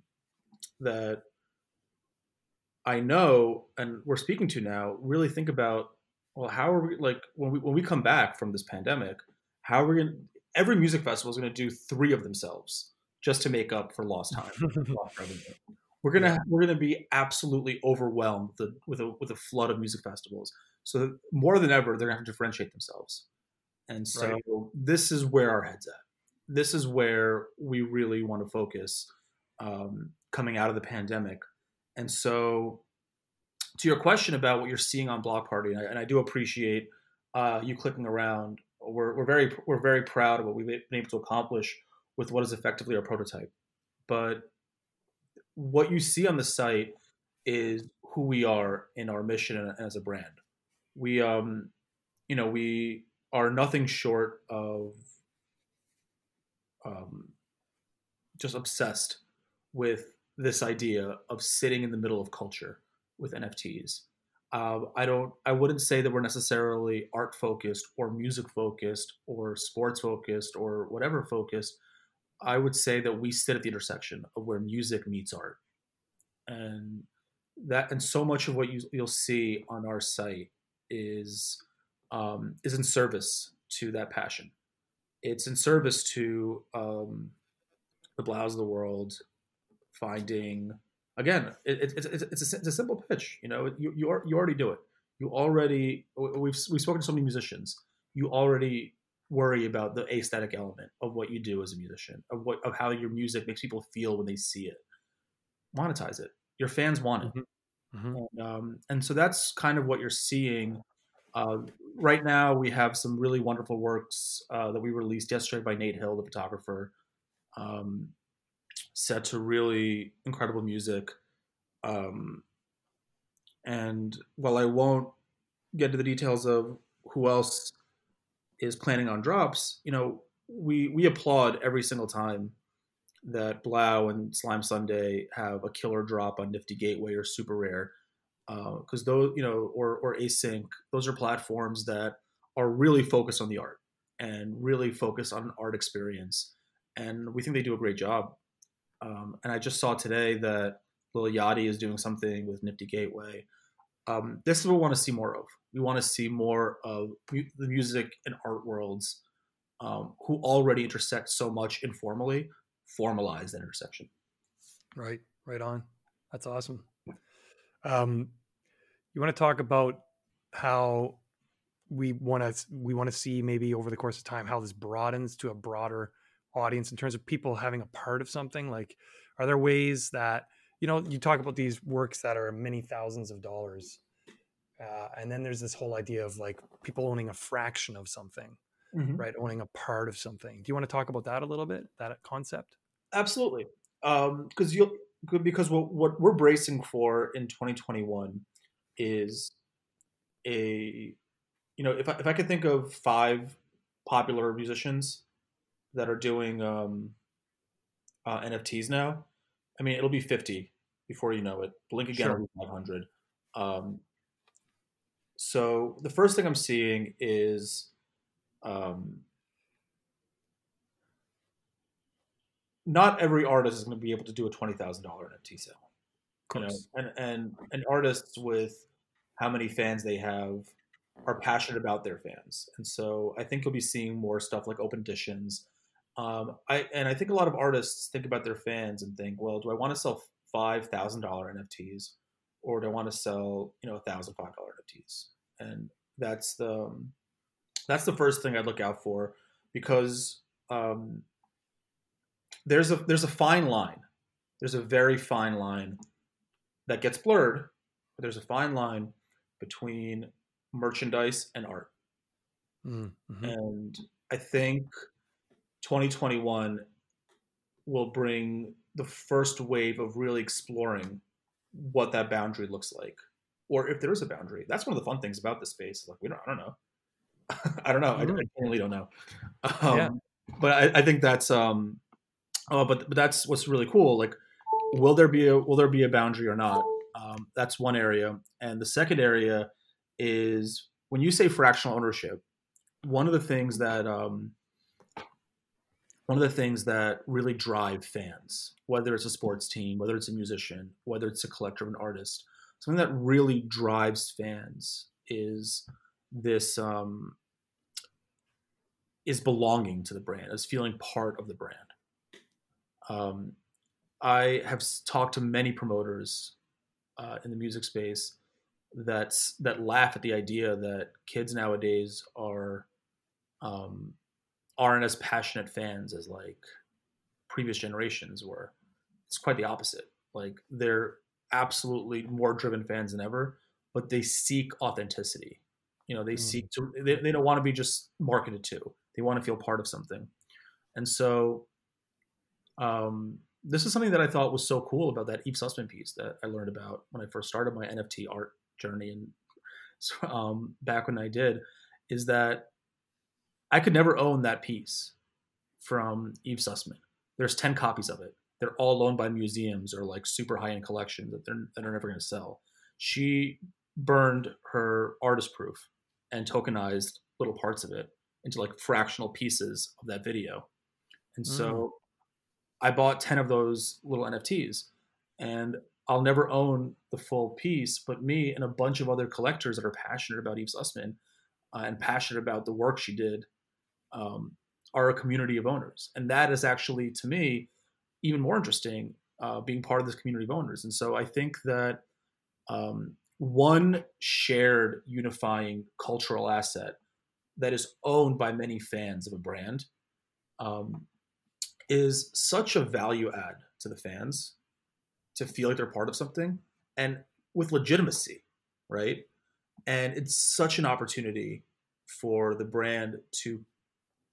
that I know and we're speaking to now really think about well, how are we like when we when we come back from this pandemic? How are we gonna Every music festival is going to do three of themselves just to make up for lost time, lost revenue. We're gonna yeah. we're gonna be absolutely overwhelmed with a, with a with a flood of music festivals. So more than ever, they're gonna have to differentiate themselves. And so right. this is where our heads at. This is where we really want to focus um, coming out of the pandemic. And so to your question about what you're seeing on Block Party, and I, and I do appreciate uh, you clicking around. We're, we're very we're very proud of what we've been able to accomplish with what is effectively our prototype. But what you see on the site is who we are in our mission as a brand. We, um, you know, we are nothing short of um, just obsessed with this idea of sitting in the middle of culture with NFTs. Uh, I don't. I wouldn't say that we're necessarily art focused or music focused or sports focused or whatever focused. I would say that we sit at the intersection of where music meets art, and that and so much of what you, you'll see on our site is um, is in service to that passion. It's in service to um, the Blaus of the world finding again, it, it, it's, it's, a, it's a simple pitch. You know, you, you, you already do it. you already we've we've spoken to so many musicians. You already worry about the aesthetic element of what you do as a musician, of what of how your music makes people feel when they see it. Monetize it. Your fans want it, mm-hmm. Mm-hmm. And, um, and, so that's kind of what you're seeing. Uh, right now, we have some really wonderful works uh, that we released yesterday by Nate Hill, the photographer, um, set to really incredible music. Um, and while I won't get to the details of who else is planning on drops, you know, we we applaud every single time that 3LAU and Slime Sunday have a killer drop on Nifty Gateway or Super Rare, because uh, those you know or or Async, those are platforms that are really focused on the art and really focused on an art experience, and we think they do a great job. Um, and I just saw today that Lil Yachty is doing something with Nifty Gateway. Um, this is what we want to see more of. We want to see more of the music and art worlds um, who already intersect so much informally, formalize that intersection. Right, right on. That's awesome. Um, you want to talk about how we want to we want to see maybe over the course of time how this broadens to a broader audience in terms of people having a part of something like are there ways that you know, you talk about these works that are many thousands of dollars. Uh, and then there's this whole idea of like people owning a fraction of something, mm-hmm. right? Owning a part of something. Do you want to talk about that a little bit? That concept? Absolutely. Um, because you because what, what we're bracing for in 2021 is a you know if I, if I could think of five popular musicians that are doing um, uh, NFTs now, I mean it'll be 50 before you know it. Blink again sure. 500. Um, so the first thing I'm seeing is um, not every artist is going to be able to do a twenty thousand dollar NFT sale. You know, and and and artists with how many fans they have are passionate about their fans, and so I think you'll be seeing more stuff like open editions. Um, I and I think a lot of artists think about their fans and think, well, do I want to sell five thousand dollar NFTs, or do I want to sell you know a thousand five dollar NFTs? And that's the um, that's the first thing I look out for because um, there's a there's a fine line. There's a very fine line that gets blurred. But there's a fine line between merchandise and art. Mm-hmm. And I think 2021 will bring the first wave of really exploring what that boundary looks like, or if there is a boundary. That's one of the fun things about this space. Like we don't, I don't know, I don't know, I, I really don't know. Um, yeah. But I, I, think that's, um, oh, but but that's what's really cool. Like, will there be a will there be a boundary or not? Um, that's one area, and the second area is when you say fractional ownership. One of the things that um, one of the things that really drive fans, whether it's a sports team, whether it's a musician, whether it's a collector of an artist, something that really drives fans is this um, is belonging to the brand, is feeling part of the brand. Um, I have talked to many promoters uh, in the music space that's that laugh at the idea that kids nowadays are um, aren't as passionate fans as like previous generations were. It's quite the opposite. Like they're absolutely more driven fans than ever, but they seek authenticity. You know, they mm. seek to they, they don't want to be just marketed to. They want to feel part of something. And so um this is something that I thought was so cool about that Eve Sussman piece that I learned about when I first started my NFT art journey and um, back when I did, is that I could never own that piece from Eve Sussman. There's 10 copies of it. They're all owned by museums or like super high end collections that they're, that are never going to sell. She burned her artist proof and tokenized little parts of it into like fractional pieces of that video. And so mm. I bought 10 of those little NFTs and I'll never own the full piece, but me and a bunch of other collectors that are passionate about Eve Sussman uh, and passionate about the work she did um, are a community of owners, and that is actually to me even more interesting uh, being part of this community of owners. And so I think that um, one shared unifying cultural asset that is owned by many fans of a brand um, is such a value add to the fans to feel like they're part of something and with legitimacy, right? And it's such an opportunity for the brand to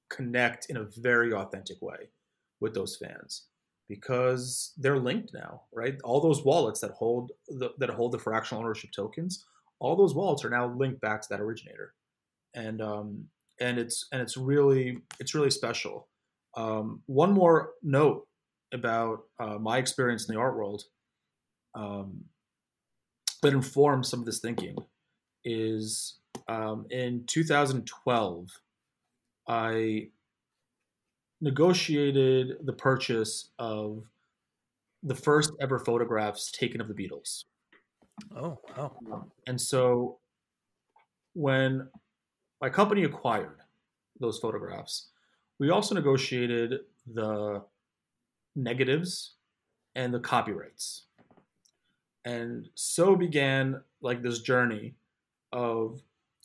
connect in a very authentic way with those fans because they're linked now, right? All those wallets that hold the, that hold the fractional ownership tokens, all those wallets are now linked back to that originator, and um, and it's and it's really it's really special. Um, one more note about uh, my experience in the art world um, that informs some of this thinking is um, in 2012, I negotiated the purchase of the first ever photographs taken of the Beatles. Oh, wow. And so when my company acquired those photographs, we also negotiated the negatives and the copyrights. And so began like this journey of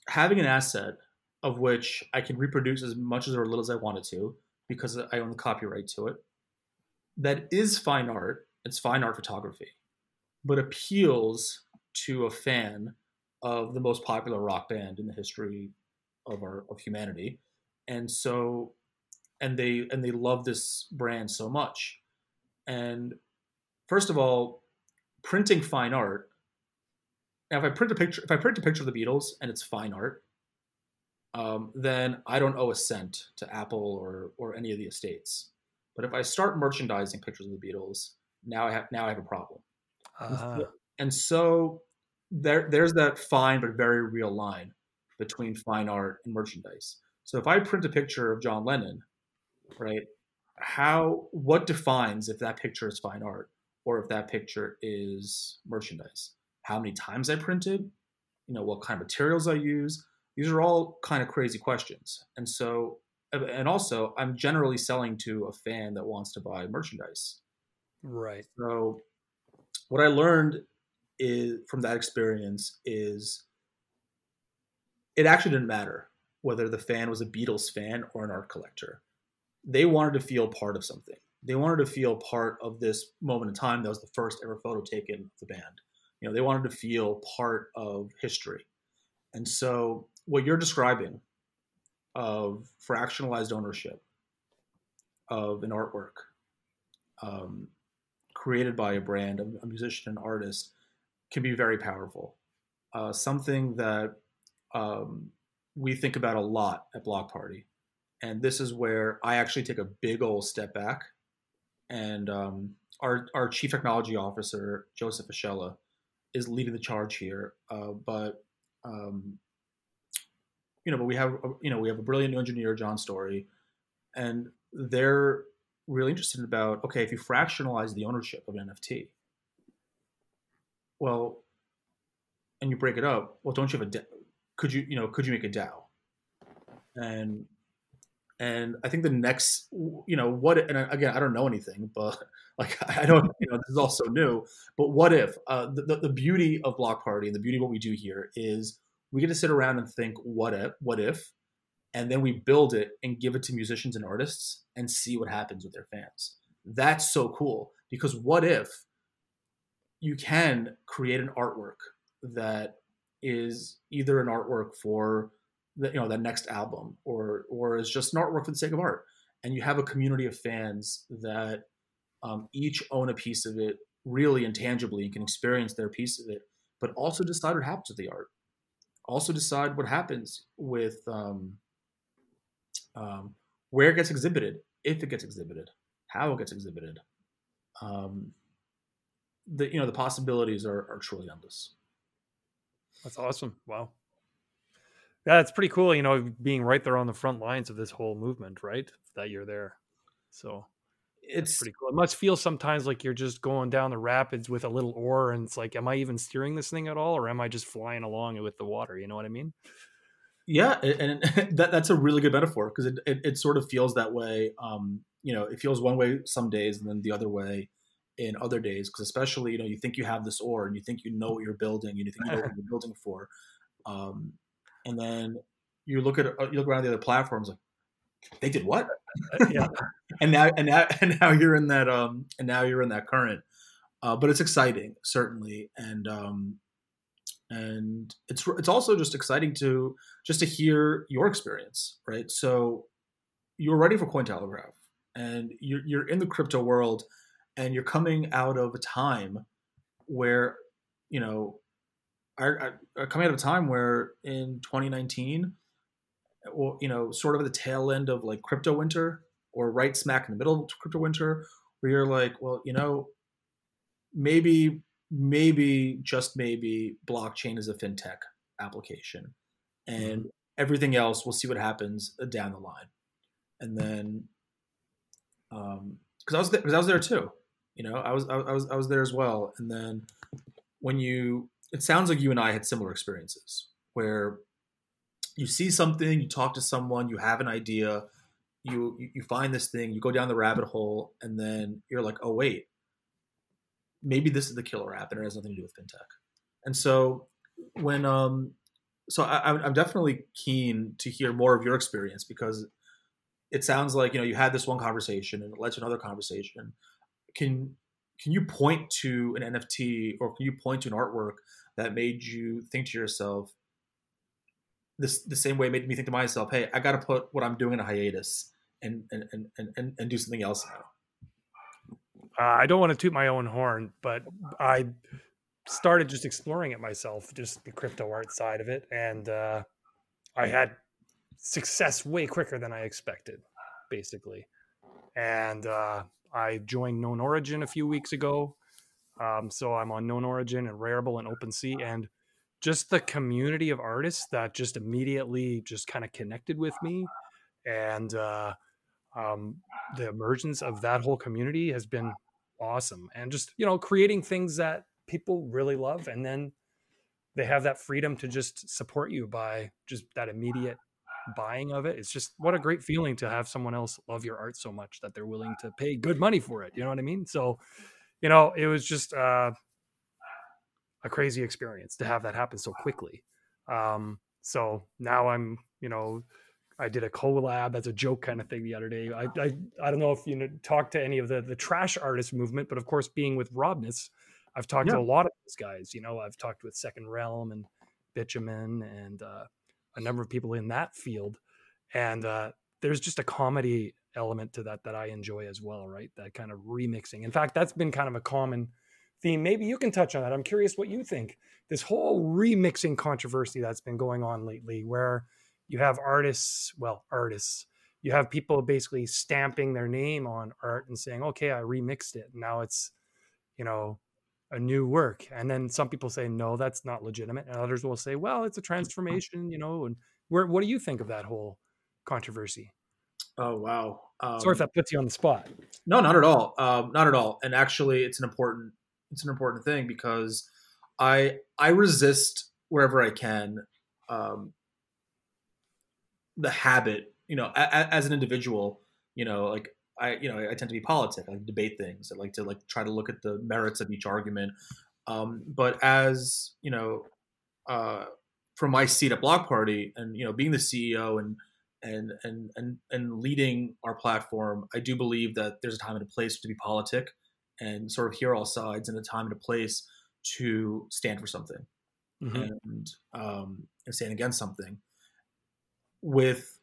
having an asset of which I can reproduce as much as or little as I wanted to because I own the copyright to it. That is fine art. It's fine art photography, but appeals to a fan of the most popular rock band in the history of our of humanity. And so and they and they love this brand so much. And first of all, printing fine art. Now, if I print a picture, if I print a picture of the Beatles and it's fine art, um, then I don't owe a cent to Apple or or any of the estates. But if I start merchandising pictures of the Beatles, now I have now I have a problem. Uh-huh. And so there there's that fine but very real line between fine art and merchandise. So if I print a picture of John Lennon, right? How what defines if that picture is fine art or if that picture is merchandise? How many times I printed? You know, what kind of materials I use? These are all kind of crazy questions. And so, and also, I'm generally selling to a fan that wants to buy merchandise. Right. So, what I learned is from that experience is it actually didn't matter whether the fan was a Beatles fan or an art collector. They wanted to feel part of something. They wanted to feel part of this moment in time that was the first ever photo taken of the band. You know, they wanted to feel part of history. And so what you're describing of fractionalized ownership of an artwork um, created by a brand, a, musician, an artist, can be very powerful. Uh, something that um, we think about a lot at Block Party. And this is where I actually take a big old step back. And um, our, our chief technology officer, Joseph Fischella, is leading the charge here. Uh, but um, you know, but we have you know we have a brilliant new engineer, John Story, and they're really interested about okay, if you fractionalize the ownership of an NFT, well, and you break it up, well, don't you have a could you you know could you make a DAO? And and I think the next you know what and again I don't know anything, but like I don't you know this is all so new. But what if uh, the the beauty of Block Party and the beauty of what we do here is we get to sit around and think what if what if? And then we build it and give it to musicians and artists and see what happens with their fans. That's so cool because what if you can create an artwork that is either an artwork for the, you know that next album or or is just an artwork for the sake of art. And you have a community of fans that um, each own a piece of it really intangibly and can experience their piece of it but also decide what happens with the art also decide what happens with um, um, where it gets exhibited if it gets exhibited how it gets exhibited um, the you know the possibilities are, are truly endless that's awesome. Wow. Yeah, it's pretty cool, you know, being right there on the front lines of this whole movement, right? That you're there. So it's pretty cool. It must feel sometimes like you're just going down the rapids with a little oar and it's like, am I even steering this thing at all? Or am I just flying along with the water? You know what I mean? Yeah. And that, that's a really good metaphor because it, it, it, sort of feels that way. Um, you know, it feels one way some days and then the other way in other days because especially you know you think you have this oar and you think you know what you're building and you think you know what you're building for um, and then you look at uh, you look around the other platforms like they did what? Uh, yeah. and now and now and now you're in that um and now you're in that current. Uh, but it's exciting certainly. And um and it's it's also just exciting to just to hear your experience right? So you're ready for cointelegraph and you're, you're in the crypto world and you're coming out of a time where you know are, are coming out of a time where in 2019 well, you know, sort of at the tail end of like crypto winter or right smack in the middle of crypto winter, where you're like, well, you know, maybe, maybe, just maybe blockchain is a fintech application and mm-hmm. everything else, we'll see what happens down the line. And then, um, cause I was, cause I was there too, you know, I was, I was, I was there as well. And then when you, it sounds like you and I had similar experiences where you see something, you talk to someone, you have an idea, you you find this thing, you go down the rabbit hole, and then you're like, oh wait, maybe this is the killer app, and it has nothing to do with fintech. And so when um, so I, I'm definitely keen to hear more of your experience because it sounds like you know you had this one conversation and it led to another conversation. Can can you point to an NFT or can you point to an artwork that made you think to yourself, this the same way made me think to myself, hey, I got to put what I'm doing in a hiatus and and and and, and do something else now. Uh, I don't want to toot my own horn, but I started just exploring it myself, just the crypto art side of it, and uh, I had success way quicker than I expected, basically. And uh, I joined Known Origin a few weeks ago, um, so I'm on Known Origin and Rarible and OpenSea, and just the community of artists that just immediately just kind of connected with me and uh, um, the emergence of that whole community has been awesome and just you know creating things that people really love and then they have that freedom to just support you by just that immediate buying of it. It's just what a great feeling to have someone else love your art so much that they're willing to pay good money for it you know what i mean? So you know it was just uh a crazy experience to have that happen so quickly. Um, so now I'm, you know, I did a collab as a joke kind of thing the other day. I, I, I don't know if you know, talk to any of the the trash artist movement, but of course, being with Robness, I've talked yeah. to a lot of these guys. You know, I've talked with Second Realm and Bitumen and uh, a number of people in that field, and uh, there's just a comedy element to that that I enjoy as well, right? That kind of remixing. In fact, that's been kind of a common theme. Maybe you can touch on that. I'm curious what you think. This whole remixing controversy that's been going on lately, where you have artists, well, artists, you have people basically stamping their name on art and saying, okay, I remixed it. Now it's, you know, a new work. And then some people say, no, that's not legitimate. And others will say, well, it's a transformation, you know. And where, what do you think of that whole controversy? Oh, wow. Um, Sorry if that puts you on the spot. No, not at all. Um, not at all. And actually, it's an important it's an important thing because I I resist wherever I can um, the habit, you know, a, a, as an individual, you know, like I, you know, I tend to be politic. I like debate things. I like to like try to look at the merits of each argument. Um, but as you know, uh, from my seat at Block Party, and you know, being the CEO and and and and and leading our platform, I do believe that there's a time and a place to be politic and sort of hear all sides in a time and a place to stand for something mm-hmm. and um, and stand against something. With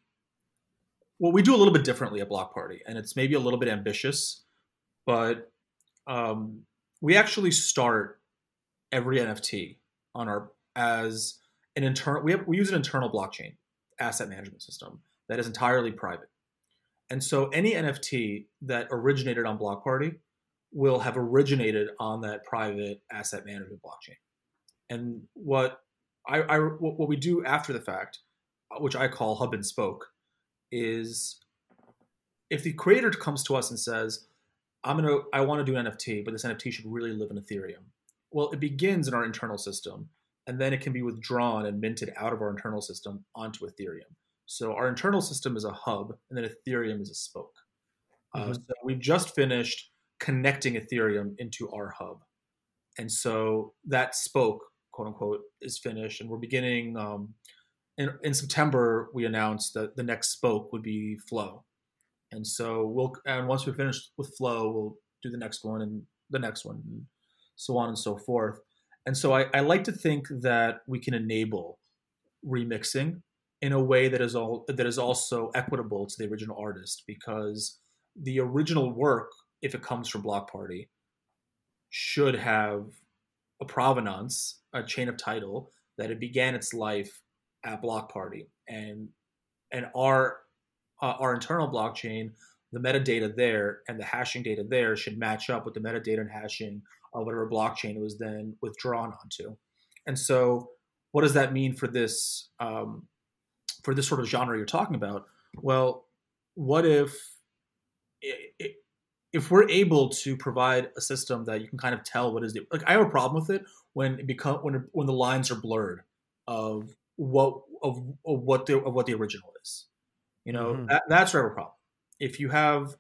what we do a little bit differently at Block Party, and it's maybe a little bit ambitious, but um, we actually start every NFT on our as an internal. We have we use an internal blockchain asset management system that is entirely private, and so any NFT that originated on Block Party will have originated on that private asset management blockchain. And what I, I what we do after the fact, which I call hub and spoke, is if the creator comes to us and says, "I'm gonna, I want to do an NFT, but this NFT should really live in Ethereum." Well, it begins in our internal system, and then it can be withdrawn and minted out of our internal system onto Ethereum. So our internal system is a hub, and then Ethereum is a spoke. Uh, mm-hmm. Uh, so we've just finished connecting Ethereum into our hub. And so that spoke, quote unquote, is finished. And we're beginning um, in, in September, we announced that the next spoke would be Flow. And so we'll, and once we're finished with Flow, we'll do the next one and the next one, and so on and so forth. And so I, I like to think that we can enable remixing in a way that is all that is also equitable to the original artist because the original work, if it comes from Block Party, should have a provenance, a chain of title that it began its life at Block Party, and and our uh, our internal blockchain, the metadata there and the hashing data there should match up with the metadata and hashing of whatever blockchain it was then withdrawn onto. And so, what does that mean for this um, for this sort of genre you're talking about? Well, what if if we're able to provide a system that you can kind of tell what is the like I have a problem with it when it become when when the lines are blurred of what of, of what the of what the original is. You know, mm-hmm. that, that's where I have a problem. If you have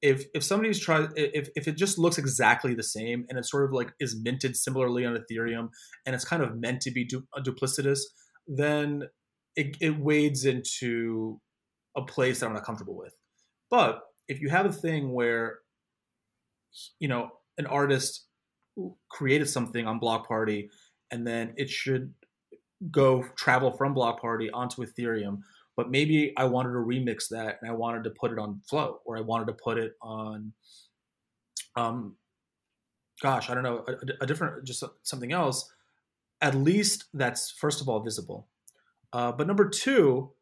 if if somebody's tried if if it just looks exactly the same and it sort of like is minted similarly on Ethereum and it's kind of meant to be du- duplicitous, then it, it wades into a place that I'm not comfortable with. But if you have a thing where you know an artist created something on Block Party and then it should go travel from Block Party onto Ethereum, but maybe I wanted to remix that and I wanted to put it on Flow or I wanted to put it on, um, gosh, I don't know, a, a different, just something else. At least that's first of all visible, uh, but number two,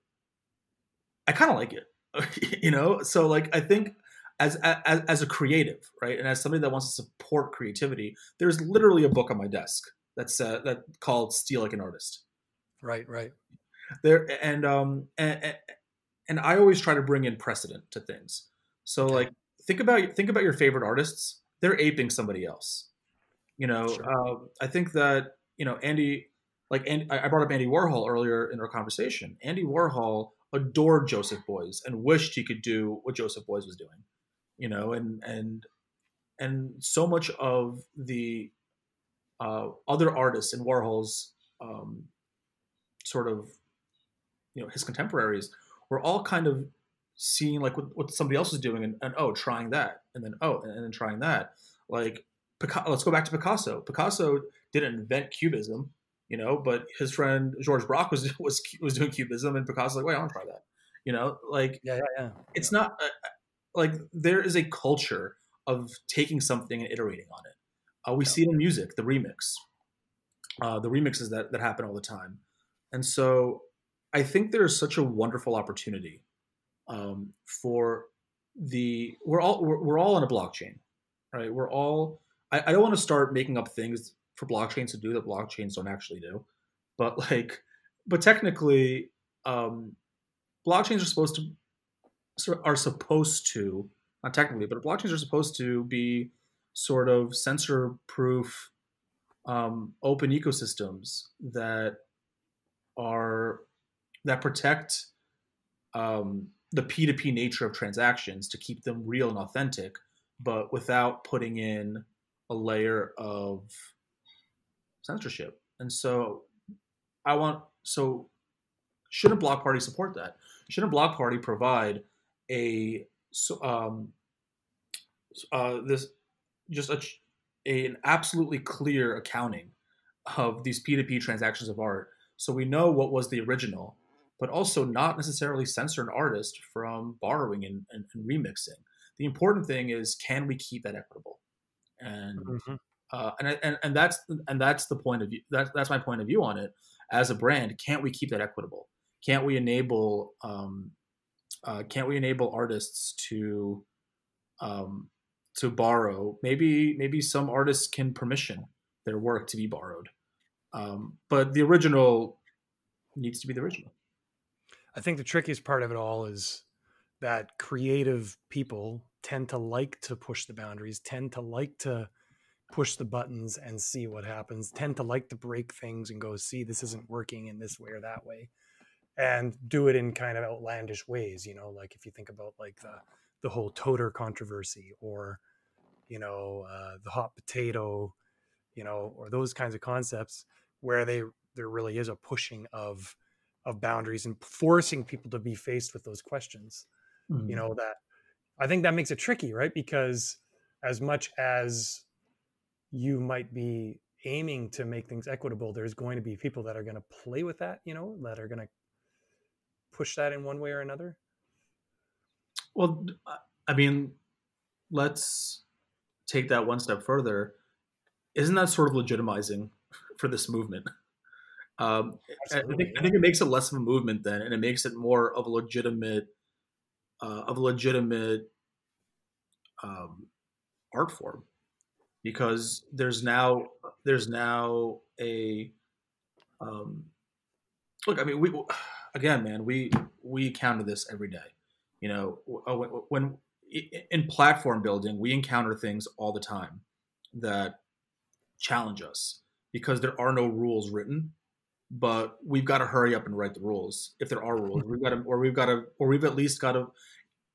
I kind of like it, you know. So like I think as, as as a creative, right, and as somebody that wants to support creativity, there's literally a book on my desk that's uh, that called "Steal Like an Artist." Right, right. There and um and and I always try to bring in precedent to things. So okay. like think about think about your favorite artists. They're aping somebody else. You know, sure. uh, I think that you know Andy, like Andy, I brought up Andy Warhol earlier in our conversation. Andy Warhol adored Joseph Beuys and wished he could do what Joseph Beuys was doing. You know, and and and so much of the uh, other artists in Warhol's um, sort of you know his contemporaries were all kind of seeing like what, what somebody else was doing and, and, oh trying that and then oh and, and then trying that like Picasso, let's go back to Picasso. Picasso didn't invent cubism, you know, but his friend George Braque was was was doing cubism, and Picasso's like, wait, I want to try that, you know, like yeah, yeah, yeah. It's yeah. not uh, like there is a culture of taking something and iterating on it. Uh, we yeah. see it in music, the remix, uh, the remixes that that happen all the time, and so I think there's such a wonderful opportunity um, for the we're all we're, we're, all on a blockchain, right? We're all I, I don't want to start making up things for blockchains to do that blockchains don't actually do, but like but technically, um, blockchains are supposed to are supposed to not technically, but blockchains are supposed to be sort of censor proof um, open ecosystems that are that protect um, the P2P nature of transactions to keep them real and authentic, but without putting in a layer of censorship. And so I want so shouldn't Block Party support that? Shouldn't Block Party provide a so um, uh, this just a, a, an absolutely clear accounting of these P2P transactions of art so we know what was the original, but also not necessarily censor an artist from borrowing and, and, and remixing. The important thing is, can we keep that equitable? And mm-hmm. uh, and, and and that's and that's the point of view. That's that's my point of view on it. As a brand, can't we keep that equitable? Can't we enable um, uh, can't we enable artists to um, to borrow? Maybe maybe some artists can permission their work to be borrowed. Um, but the original needs to be the original. I think the trickiest part of it all is that creative people tend to like to push the boundaries, tend to like to push the buttons and see what happens, tend to like to break things and go, see, this isn't working in this way or that way. And do it in kind of outlandish ways, you know, like if you think about like the the whole toter controversy or you know, uh, the hot potato, you know, or those kinds of concepts where they there really is a pushing of of boundaries and forcing people to be faced with those questions. Mm-hmm. You know that I think that makes it tricky, right? Because as much as you might be aiming to make things equitable, there's going to be people that are going to play with that, you know, that are going to push that in one way or another. Well, I mean, let's take that one step further. Isn't that sort of legitimizing for this movement? Um, I think I think it makes it less of a movement then, and it makes it more of a legitimate, uh, of a legitimate um, art form, because there's now there's now a um, look. I mean, we again, man, we we encounter this every day. You know, oh, when in platform building, we encounter things all the time that challenge us because there are no rules written but we've got to hurry up and write the rules if there are rules we've got to or we've got to or we've at least got to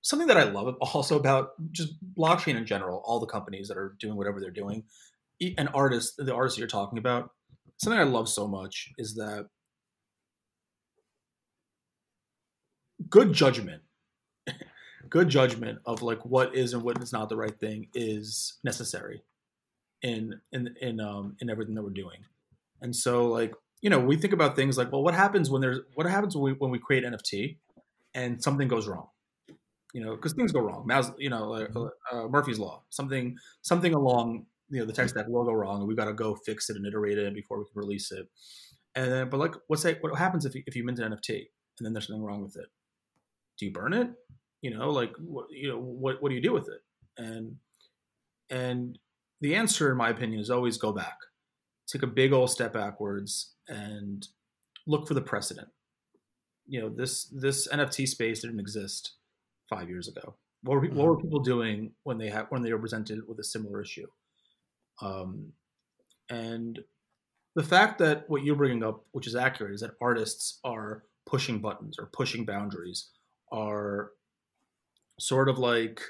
something that i love also about just blockchain in general all the companies that are doing whatever they're doing and artists the artists you're talking about something i love so much is that good judgment good judgment of like what is and what is not the right thing is necessary in in in um in everything that we're doing. And so like you know we think about things like well what happens when there's what happens when we, when we create nft and something goes wrong? You know because things go wrong. Mas, you know uh, mm-hmm. uh, murphy's law. Something something along you know the tech stack will go wrong and we've got to go fix it and iterate it before we can release it. And then but like what's that what happens if you, if you mint an nft and then there's something wrong with it do you burn it? You know like what you know what what do you do with it? And and the answer in my opinion is always go back. Take a big old step backwards and look for the precedent. You know this this nft space didn't exist five years ago. What were, what were mm-hmm. people doing when they have when they were presented with a similar issue? Um, and the fact that what you're bringing up which is accurate is that artists are pushing buttons or pushing boundaries are sort of like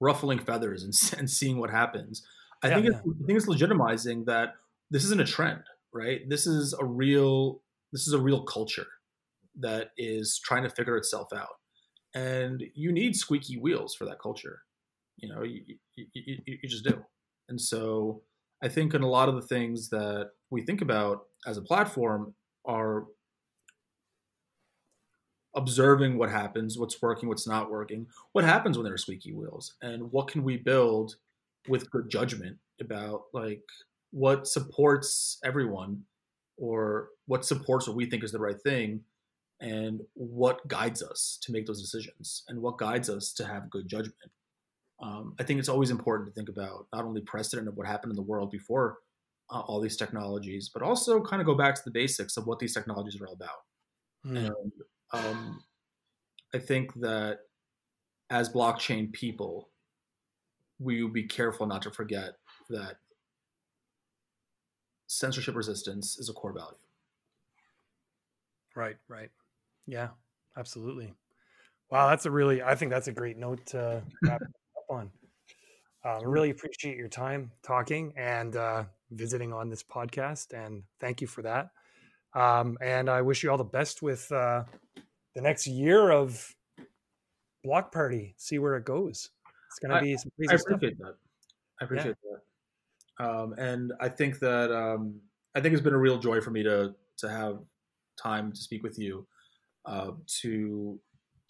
ruffling feathers and, and seeing what happens. I yeah, think it's, yeah. I think it's legitimizing that this isn't a trend, right? This is a real this is a real culture that is trying to figure itself out, and you need squeaky wheels for that culture. You know, you, you, you, you just do. And so I think in a lot of the things that we think about as a platform are observing what happens, what's working, what's not working, what happens when there are squeaky wheels, and what can we build with good judgment about like what supports everyone or what supports what we think is the right thing and what guides us to make those decisions and what guides us to have good judgment. Um, I think it's always important to think about not only precedent of what happened in the world before uh, all these technologies, but also kind of go back to the basics of what these technologies are all about. Mm. And um, I think that as blockchain people, we will be careful not to forget that censorship resistance is a core value. Right, right. Yeah, absolutely. Wow, that's a really, I think that's a great note to wrap up on. I really appreciate your time talking and uh, visiting on this podcast, and thank you for that. Um, and I wish you all the best with uh, the next year of Block Party. See where it goes. It's going to be some crazy I appreciate stuff. that. I appreciate yeah. that. Um, and I think that um, I think it's been a real joy for me to to have time to speak with you uh, to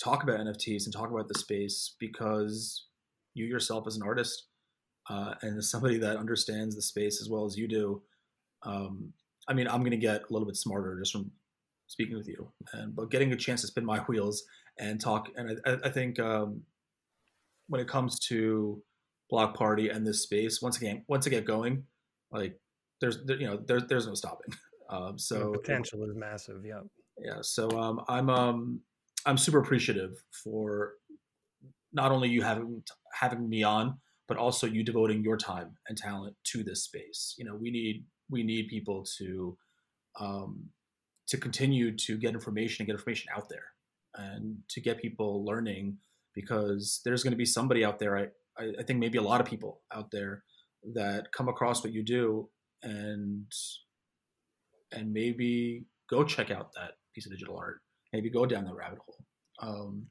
talk about NFTs and talk about the space because you yourself as an artist uh, and as somebody that understands the space as well as you do, um, I mean, I'm going to get a little bit smarter just from speaking with you, and but getting a chance to spin my wheels and talk. And I, I think um, when it comes to Block Party and this space, once again, once I get going, like there's you know there's there's no stopping. Um, so the potential is massive. Yeah. Yeah. So um, I'm um, I'm super appreciative for not only you having having me on, but also you devoting your time and talent to this space. You know, we need we need people to um, to continue to get information and get information out there and to get people learning because there's going to be somebody out there I, I think maybe a lot of people out there that come across what you do and and maybe go check out that piece of digital art. Maybe go down that rabbit hole um,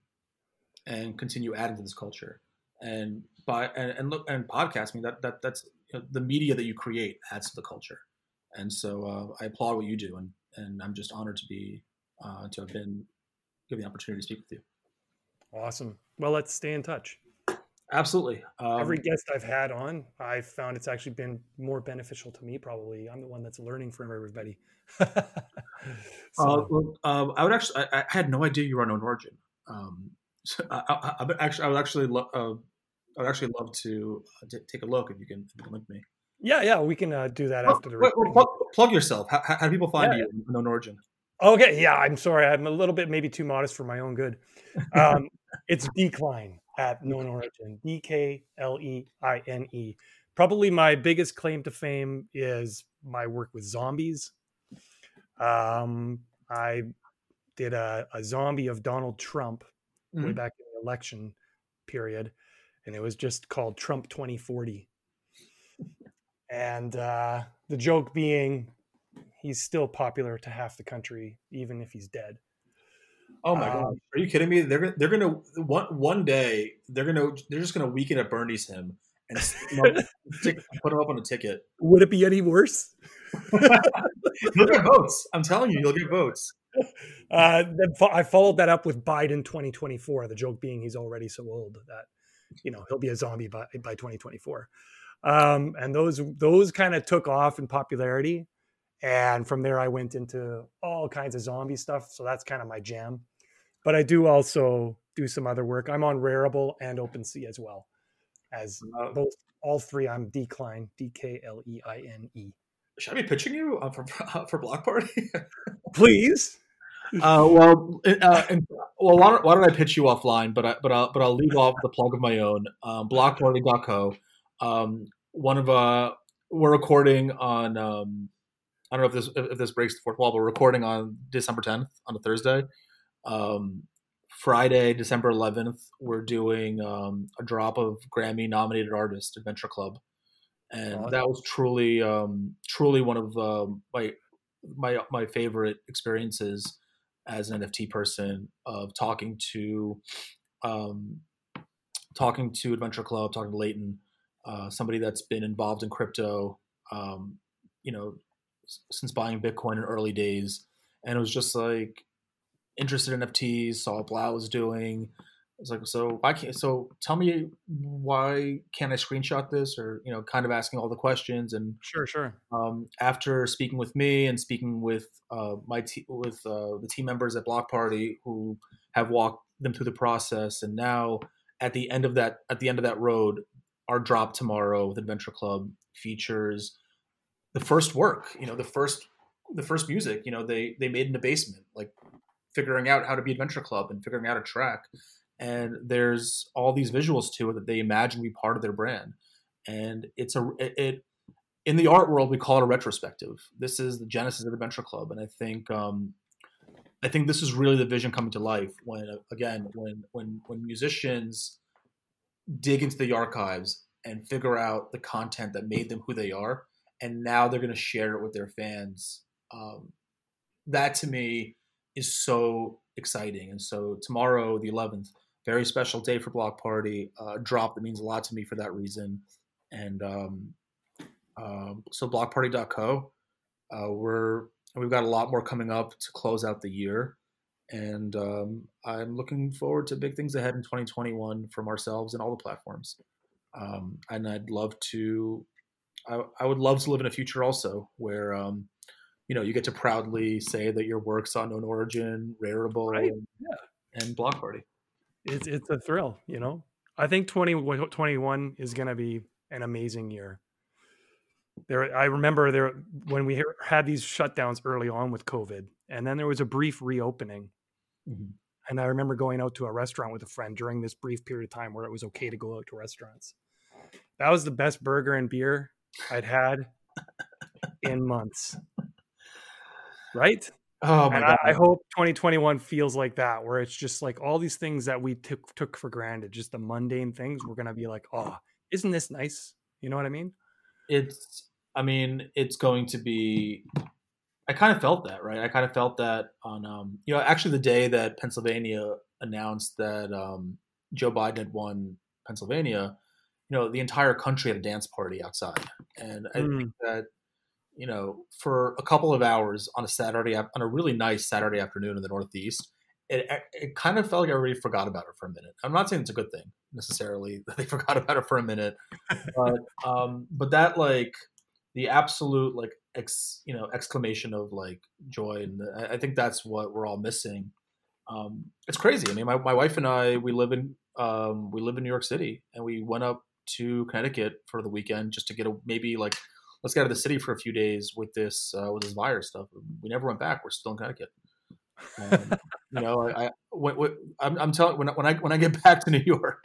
and continue adding to this culture. And by and, and look and podcasting that that that's you know, the media that you create adds to the culture. And so uh, I applaud what you do, and and I'm just honored to be uh, to have been given the opportunity to speak with you. Awesome. Well, let's stay in touch. Absolutely. Um, Every guest I've had on, I've found it's actually been more beneficial to me. Probably, I'm the one that's learning from everybody. so. uh, well, um, I would actually, I, I, had no idea you were on Origin. Um, so I, I, I, actually, I would actually, lo- uh, I would actually love to uh, take a look if you can, if you can link me. Yeah, yeah, we can uh, do that after the wait, plug, plug, yourself. How, how, do people find yeah, you on Origin? Okay, yeah, I'm sorry, I'm a little bit maybe too modest for my own good. Um, it's Decline at known origin. D K L E I N E. Probably my biggest claim to fame is my work with zombies. Um, I did a, a, zombie of Donald Trump mm-hmm. way back in the election period, and it was just called Trump 2040. And uh, the joke being, he's still popular to half the country, even if he's dead. Oh my um, god! Are you kidding me? They're they're gonna one one day they're gonna they're just gonna Weekend at Bernie's him and stick, put him up on a ticket. Would it be any worse? you'll get votes. I'm telling you, you'll get votes. Uh, I followed that up with Biden 2024. The joke being he's already so old that you know he'll be a zombie by by 2024. Um, and those those kind of took off in popularity. And from there, I went into all kinds of zombie stuff. So that's kind of my jam. But I do also do some other work. I'm on Rarible and OpenSea as well as both all three. I'm Decline, D K L E I N E. Should I be pitching you uh, for uh, for Block Party? Please. Uh, well, uh, and, well, why don't, why don't I pitch you offline? But I, but I'll, but I'll leave off the plug of my own. Um, blockparty.co. Um, one of uh, we're recording on um, I don't know if this if this breaks the fourth wall, but we're recording on December 10th on a Thursday. Um, Friday, December 11th, we're doing um, a drop of Grammy nominated artist Adventure Club, and that was truly um, truly one of uh, my my my favorite experiences as an NFT person of talking to um, talking to Adventure Club, talking to Leighton, uh, somebody that's been involved in crypto, um, you know, since buying Bitcoin in early days, and it was just like interested in NFTs, saw what 3LAU was doing. I was like, so why can't? So tell me why can't I screenshot this, or you know, kind of asking all the questions. And sure, sure. Um, after speaking with me and speaking with uh, my te- with uh, the team members at Block Party who have walked them through the process, and now at the end of that at the end of that road, our drop tomorrow with Adventure Club features the first work, you know, the first the first music, you know, they they made in the basement, like figuring out how to be Adventure Club and figuring out a track. And there's all these visuals to it that they imagine be part of their brand. And it's a it, it in the art world we call it a retrospective. This is the genesis of Adventure Club, and I think um, I think this is really the vision coming to life when again when when when musicians dig into the archives and figure out the content that made them who they are and now they're going to share it with their fans. Um, that to me is so exciting. And so tomorrow, the 11th, very special day for Block Party. Uh, drop that means a lot to me for that reason. And um, um, so blockparty.co. Uh, we're we've got a lot more coming up to close out the year, and um, I'm looking forward to big things ahead in 2021 from ourselves and all the platforms. Um, and I'd love to I, I would love to live in a future also where um, you know you get to proudly say that your work's on known origin, Rarible, right. and, yeah. and Block Party. It's it's a thrill, you know. I think 2021 is going to be an amazing year. There, I remember there when we had these shutdowns early on with COVID, and then there was a brief reopening. Mm-hmm. And I remember going out to a restaurant with a friend during this brief period of time where it was okay to go out to restaurants. That was the best burger and beer I'd had in months. Right? Oh my and god! I, I hope 2021 feels like that, where it's just like all these things that we took took for granted, just the mundane things. We're gonna be like, oh, isn't this nice? You know what I mean? it's i mean it's going to be i kind of felt that right i kind of felt that on um you know actually the day that pennsylvania announced that um joe biden had won pennsylvania you know the entire country had a dance party outside and i Mm. think that you know for a couple of hours on a saturday on a really nice saturday afternoon in the northeast it, it kind of felt like everybody forgot about it for a minute. I'm not saying it's a good thing necessarily that they forgot about it for a minute, but um, but that like the absolute like ex you know exclamation of like joy and I, I think that's what we're all missing. Um, it's crazy. I mean, my, my wife and I we live in um, we live in New York City and we went up to Connecticut for the weekend just to get a maybe like let's get out of the city for a few days with this uh, with this virus stuff. We never went back. We're still in Connecticut. Um, you know, I, I I'm, I'm telling when I- when I when I get back to New York,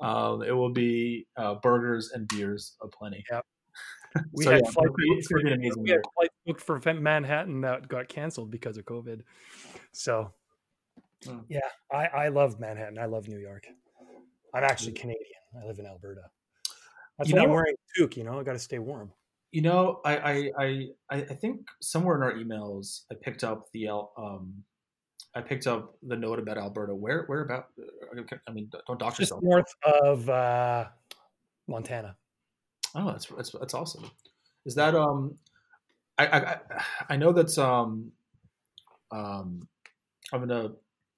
um, it will be uh, burgers and beers aplenty. Yep. We So, had yeah, flights it's gonna be- it's gonna be an amazing we had flights booked for Manhattan that got canceled because of COVID. So, Mm. yeah, I I love Manhattan. I love New York. I'm actually Canadian. I live in Alberta. That's You why I'm know- wearing a toque. You know, I got to stay warm. You know, I, I I I think somewhere in our emails, I picked up the um, I picked up the note about Alberta. Where where about? I mean, don't dox Just yourself. north of uh, Montana. Oh, that's that's that's awesome. Is that um? I I I- I know that's um um. I'm gonna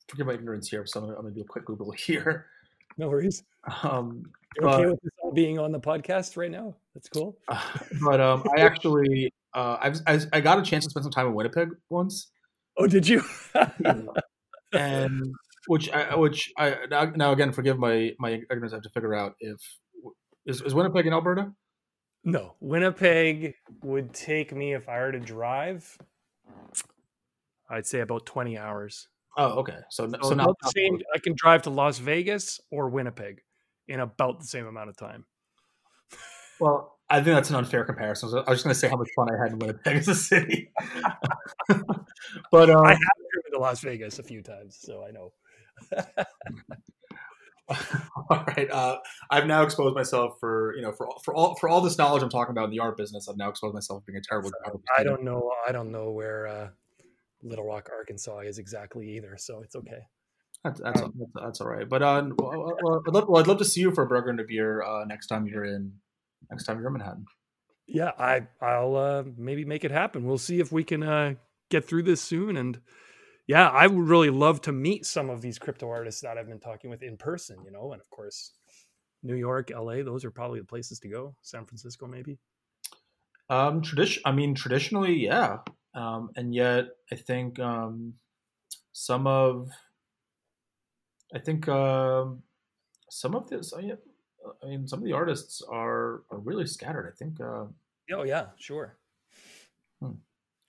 forgive my ignorance here, so I'm gonna, I'm gonna do a quick Google here. No worries. Um, okay But- with this all being on the podcast right now? That's cool. but um, I actually uh, I've, I I got a chance to spend some time in Winnipeg once, Oh, did you? and which I which I now, again forgive my my ignorance. I have to figure out if is, is Winnipeg in Alberta. no, Winnipeg would take me if I were to drive. I'd say about 20 hours. Oh, okay. So So, so, now the same. I can drive to Las Vegas or Winnipeg in about the same amount of time. Well, I think that's an unfair comparison. So I was just going to say how much fun I had in Winnipeg as a city. but um, I have driven to Las Vegas a few times, so I know. all right, uh, I've now exposed myself for you know for all- for all for all this knowledge I'm talking about in the art business. I've now exposed myself being a terrible. terrible I don't know. I don't know where uh, Little Rock, Arkansas is exactly either, so it's okay. That's that's, that's, that's all right. But uh, well, well, I'd love, well, I'd love to see you for a burger and a beer uh, next time you're in next time you're in Manhattan. Yeah, I I'll uh, maybe make it happen. We'll see if we can uh, get through this soon. And yeah, I would really love to meet some of these crypto artists that I've been talking with in person. You know, and of course, New York, L.A. Those are probably the places to go. San Francisco, maybe. Um, tradition. I mean, traditionally, yeah. Um, and yet, I think um, some of, I think um, some of this. I mean, I mean, some of the artists are are really scattered. I think. Uh, Oh yeah, sure.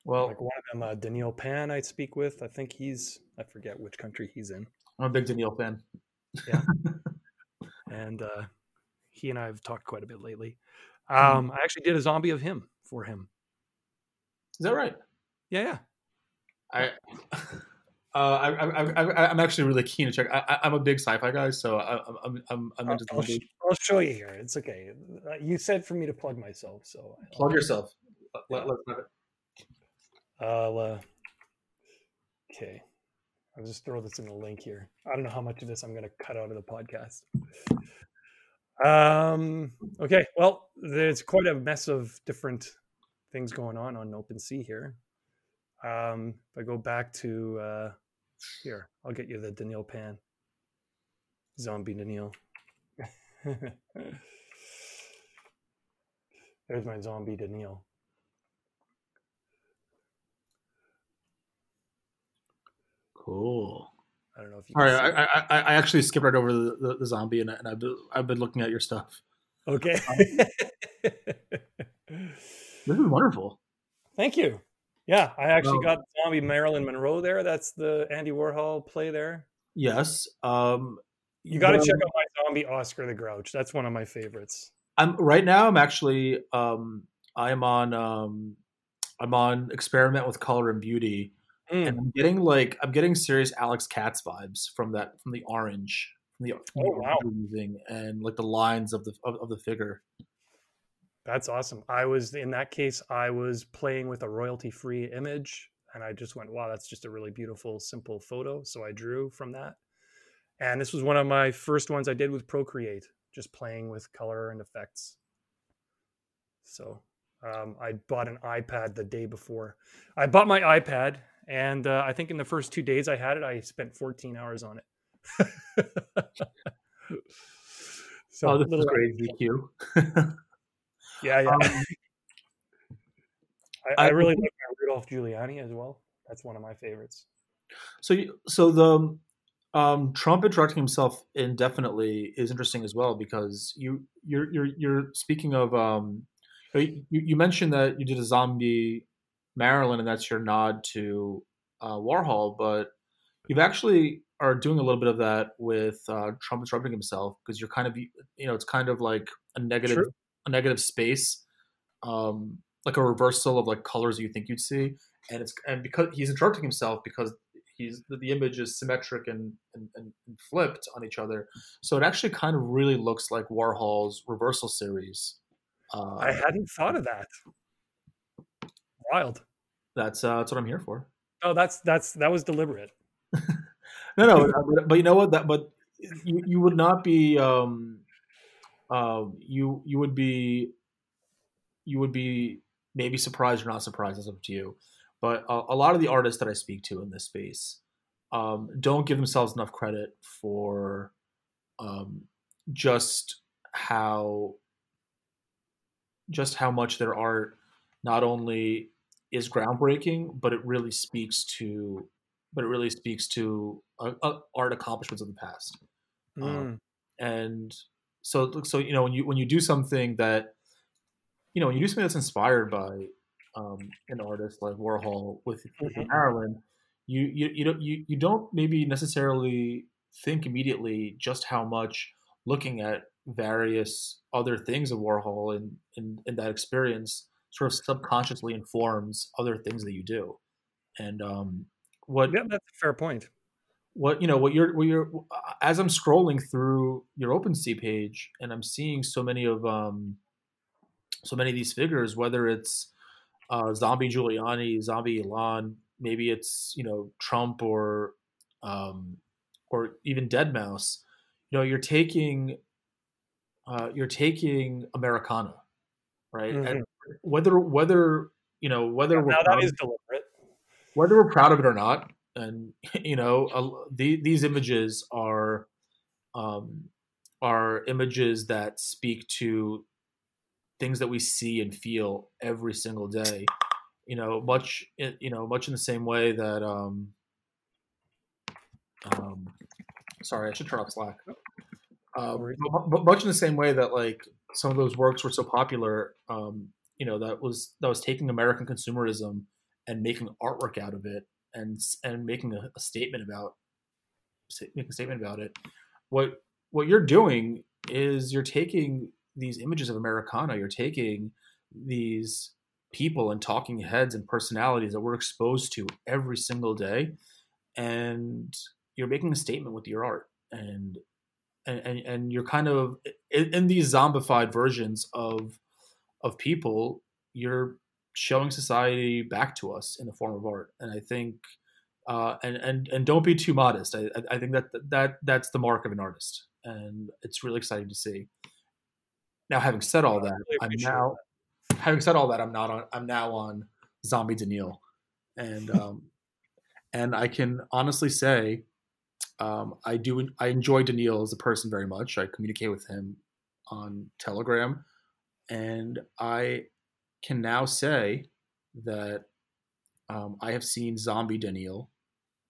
well, Like one of them, uh, Daniil Pan, I speak with. I think he's I forget which country he's in, I'm a big Daniil fan. Yeah. And uh, he and I have talked quite a bit lately. Um, I actually did a zombie of him for him. Is that right? Yeah, yeah. I. Uh, I, I, I, I'm actually really keen to check. I, I- I'm a big sci-fi guy, so I, I'm, I'm, I'm, into I'll, sh-. I'll show you here. It's okay. Uh, You said for me to plug myself, so Plug yourself. Let, let's have it. I'll. Uh, okay, I'll just throw this in the link here. I don't know how much of this I'm going to cut out of the podcast. Um. Okay. Well, there's quite a mess of different things going on on OpenSea here. Um. If I go back to uh, here, I'll get you the Daniil Pan. Zombie Daniil. There's my zombie Daniil. Cool. I don't know if you. All right, I, I, I actually skipped right over the, the, the zombie, and, I- and I've, been, I've been looking at your stuff. Okay. This is wonderful. Thank you. Yeah, I actually Well- got zombie Marilyn Monroe there. That's the Andy Warhol play there. Yes. Um, You got to check out my zombie Oscar the Grouch. That's one of my favorites. I'm right now. I'm actually. Um, I'm on. Um, I'm on experiment with color and beauty. mm. and I'm getting like I'm getting serious Alex Katz vibes from that from the orange from the, from oh, wow. and like the lines of the of, of the figure. That's awesome. I was in that case, I was playing with a royalty free image and I just went, wow, that's just a really beautiful, simple photo. So I drew from that. And this was one of my first ones I did with Procreate, just playing with color and effects. So um, I bought an iPad the day before. I bought my iPad, and uh, I think in the first two days I had it, I spent 14 hours on it. so oh, this is crazy, Q. Yeah, yeah. Um, I, I, really like Rudolph Giuliani as well. That's one of my favorites. So, you, so the um, Trump interrupting himself indefinitely is interesting as well because you you're you're, you're speaking of um, you, you mentioned that you did a zombie Marilyn and that's your nod to uh, Warhol, but you've actually are doing a little bit of that with uh, Trump interrupting himself because you're kind of you know it's kind of like a negative True a negative space, um, like a reversal of like colors you think you'd see, and it's and because he's interrupting himself because he's the, image is symmetric and, and, and flipped on each other, so it actually kind of really looks like Warhol's reversal series. Uh, I hadn't thought of that. Wild. That's uh, that's what I'm here for. Oh, that's that's that was deliberate. no, no, but, but, you know what? That but you, you would not be um, uh, you you would be you would be maybe surprised or not surprised. It's up to you. But a, a lot of the artists that I speak to in this space um, don't give themselves enough credit for um, just how just how much their art not only is groundbreaking, but it really speaks to but it really speaks to uh, uh, art accomplishments of the past. Mm. Um, and so so you know when you when you do something that you know when you do something that's inspired by um, an artist like Warhol with, with mm-hmm. Marilyn, you you you don't you, you don't maybe necessarily think immediately just how much looking at various other things of Warhol and in that experience sort of subconsciously informs other things that you do. And um, what yeah, that's a fair point what you know what you're what you're as i'm scrolling through your OpenSea page and i'm seeing so many of um so many of these figures whether it's uh zombie giuliani zombie elon maybe it's you know trump or um or even Deadmau5. you know you're taking uh you're taking americana right mm-hmm. and whether whether you know whether now that is deliberate whether we're proud of it or not and you know uh, the, these images are um, are images that speak to things that we see and feel every single day. You know much you know much in the same way that um, um sorry i should turn off slack. Uh, but much in the same way that like some of those works were so popular um, you know that was that was taking american consumerism and making artwork out of it and and making a, a statement about making a statement about it. What what you're doing is you're taking these images of Americana, you're taking these people and talking heads and personalities that we're exposed to every single day, and you're making a statement with your art, and and and, you're kind of in, in these zombified versions of of people, you're showing society back to us in the form of art. And I think, uh, and and and don't be too modest. I, I think that that that's the mark of an artist, and it's really exciting to see. Now, having said all that, really I'm now that. having said all that, I'm not on. I'm now on Zombie Daniil, and um, and I can honestly say, um, I do. I enjoy Daniil as a person very much. I communicate with him on Telegram, and I can now say that um, I have seen zombie Daniil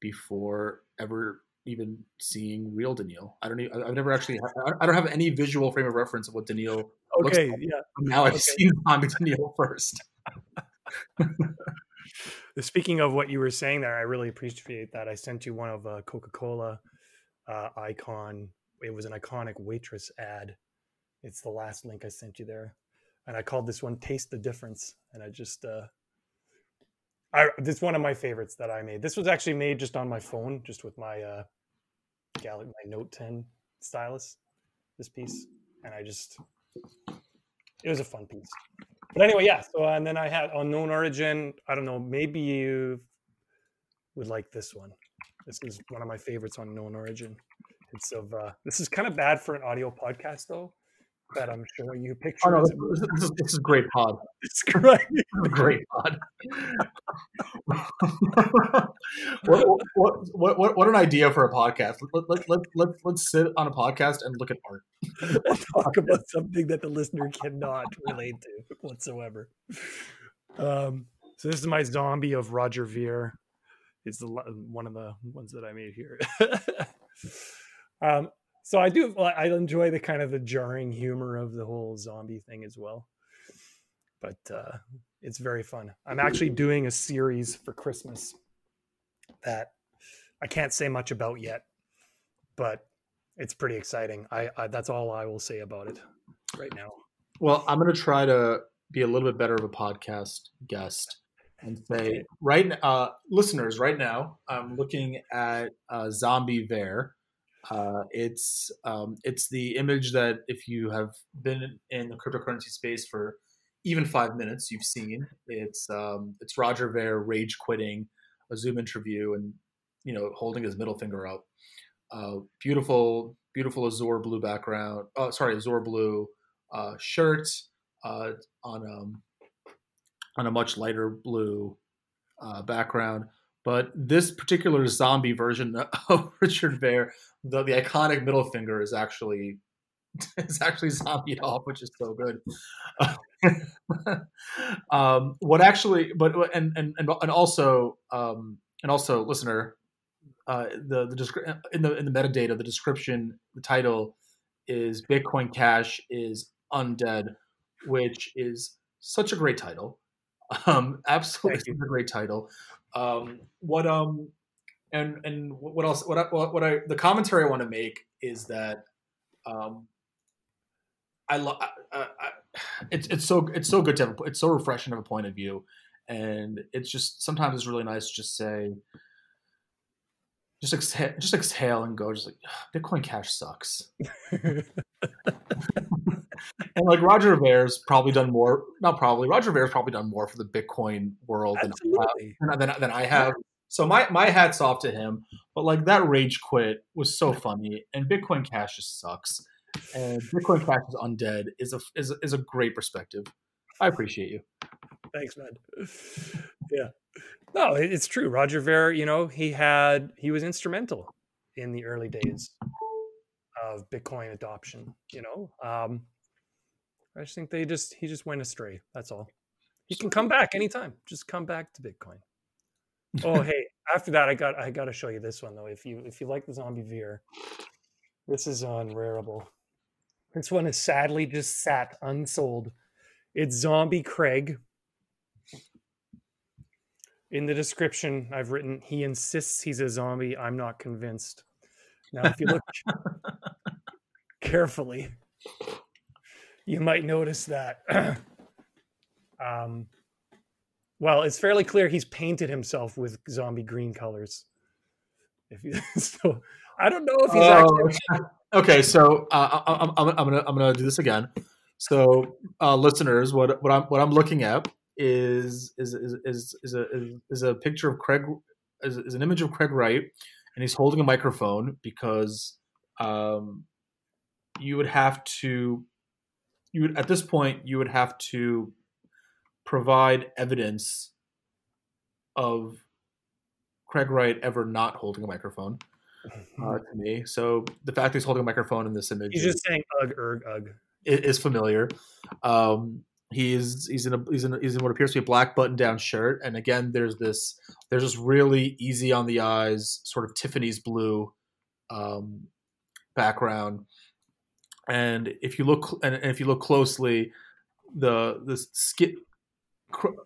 before ever even seeing real Daniil. I don't. Even, I've never actually. I don't have any visual frame of reference of what Daniil. Okay. Like. Yeah. Now I've okay. seen zombie Daniil first. Speaking of what you were saying there, I really appreciate that. I sent you one of a Coca Cola uh, icon. It was an iconic waitress ad. It's the last link I sent you there and I called this one "Taste the Difference," and I just uh, I this is one of my favorites that I made. This was actually made just on my phone, just with my uh Galaxy my Note 10 stylus. This piece, and I just it was a fun piece. But anyway, yeah. So and then I had unknown origin. I don't know. Maybe you would like this one. This is one of my favorites on known origin. It's of uh, this is kind of bad for an audio podcast though, that I'm showing you pictures. Oh no, this, this, is, this is great pod. It's great. great pod. what, what, what, what, what an idea for a podcast. Let, let, let, let, let's sit on a podcast and look at art. Talk about something that the listener cannot relate to whatsoever. Um, so this is my zombie of Roger Ver. It's the one of the ones that I made here. um, so I do I enjoy the kind of the jarring humor of the whole zombie thing as well. But uh, it's very fun. I'm actually doing a series for Christmas that I can't say much about yet, but it's pretty exciting. I, I that's all I will say about it right now. Well, I'm going to try to be a little bit better of a podcast guest and say right uh, listeners right now i'm looking at uh, zombie ver uh, it's um, it's the image that if you have been in the cryptocurrency space for even five minutes, you've seen. It's um, it's Roger Ver rage quitting a Zoom interview and you know holding his middle finger up. Uh, beautiful, beautiful azure blue background. Oh, sorry, azure blue uh, shirt uh, on um, on a much lighter blue uh, background. But this particular zombie version of Richard Ver, the, the iconic middle finger is actually is actually zombied off, which is so good. um, what actually, but and and and, and also um, and also, listener, uh, the the in the in the metadata, the description, the title is Bitcoin Cash is undead, which is such a great title. Um, absolutely a great title. Um, what um, and and what else? What I, what I the commentary I want to make is that um, I love. It's it's so it's so good to have. It's so refreshing have a point of view, and it's just sometimes it's really nice to just say. Just exhale, just exhale and go. Just like Bitcoin Cash sucks. and like Roger Ver's probably done more. Not probably. Roger Ver's probably done more for the Bitcoin world than I, than, than I have. So my my hats off to him. But like that rage quit was so funny, and Bitcoin Cash just sucks. And Bitcoin Cash is undead is a is is a great perspective. I appreciate you. Thanks, man. Yeah. No, it's true. Roger Ver, you know, he had he was instrumental in the early days of Bitcoin adoption. You know, um, I just think they just he just went astray. That's all. He can come back anytime. Just come back to Bitcoin. Oh hey, after that I got I got to show you this one though. If you if you like the zombie Ver, this is on Rarible. This one is sadly just sat unsold. It's Zombie Craig. In the description, I've written he insists he's a zombie. I'm not convinced. Now, if you look carefully, you might notice that. um, well, it's fairly clear he's painted himself with zombie green colors. If you, so, I don't know if he's oh, actually. Okay, so uh, I'm, I'm, I'm, gonna I'm gonna do this again. So, uh, listeners, what what I'm what I'm looking at is is is is, is a is a picture of Craig is, is an image of Craig Wright, and he's holding a microphone because um, you would have to you would at this point you would have to provide evidence of Craig Wright ever not holding a microphone uh, to me. So the fact that he's holding a microphone in this image, he's just saying "ugh, erg, ugh." Is familiar. Um, he's he's in a he's in a, he's in what appears to be a black button down shirt, and again, there's this there's this really easy on the eyes sort of Tiffany's blue um, background and if you look and if you look closely, the the skin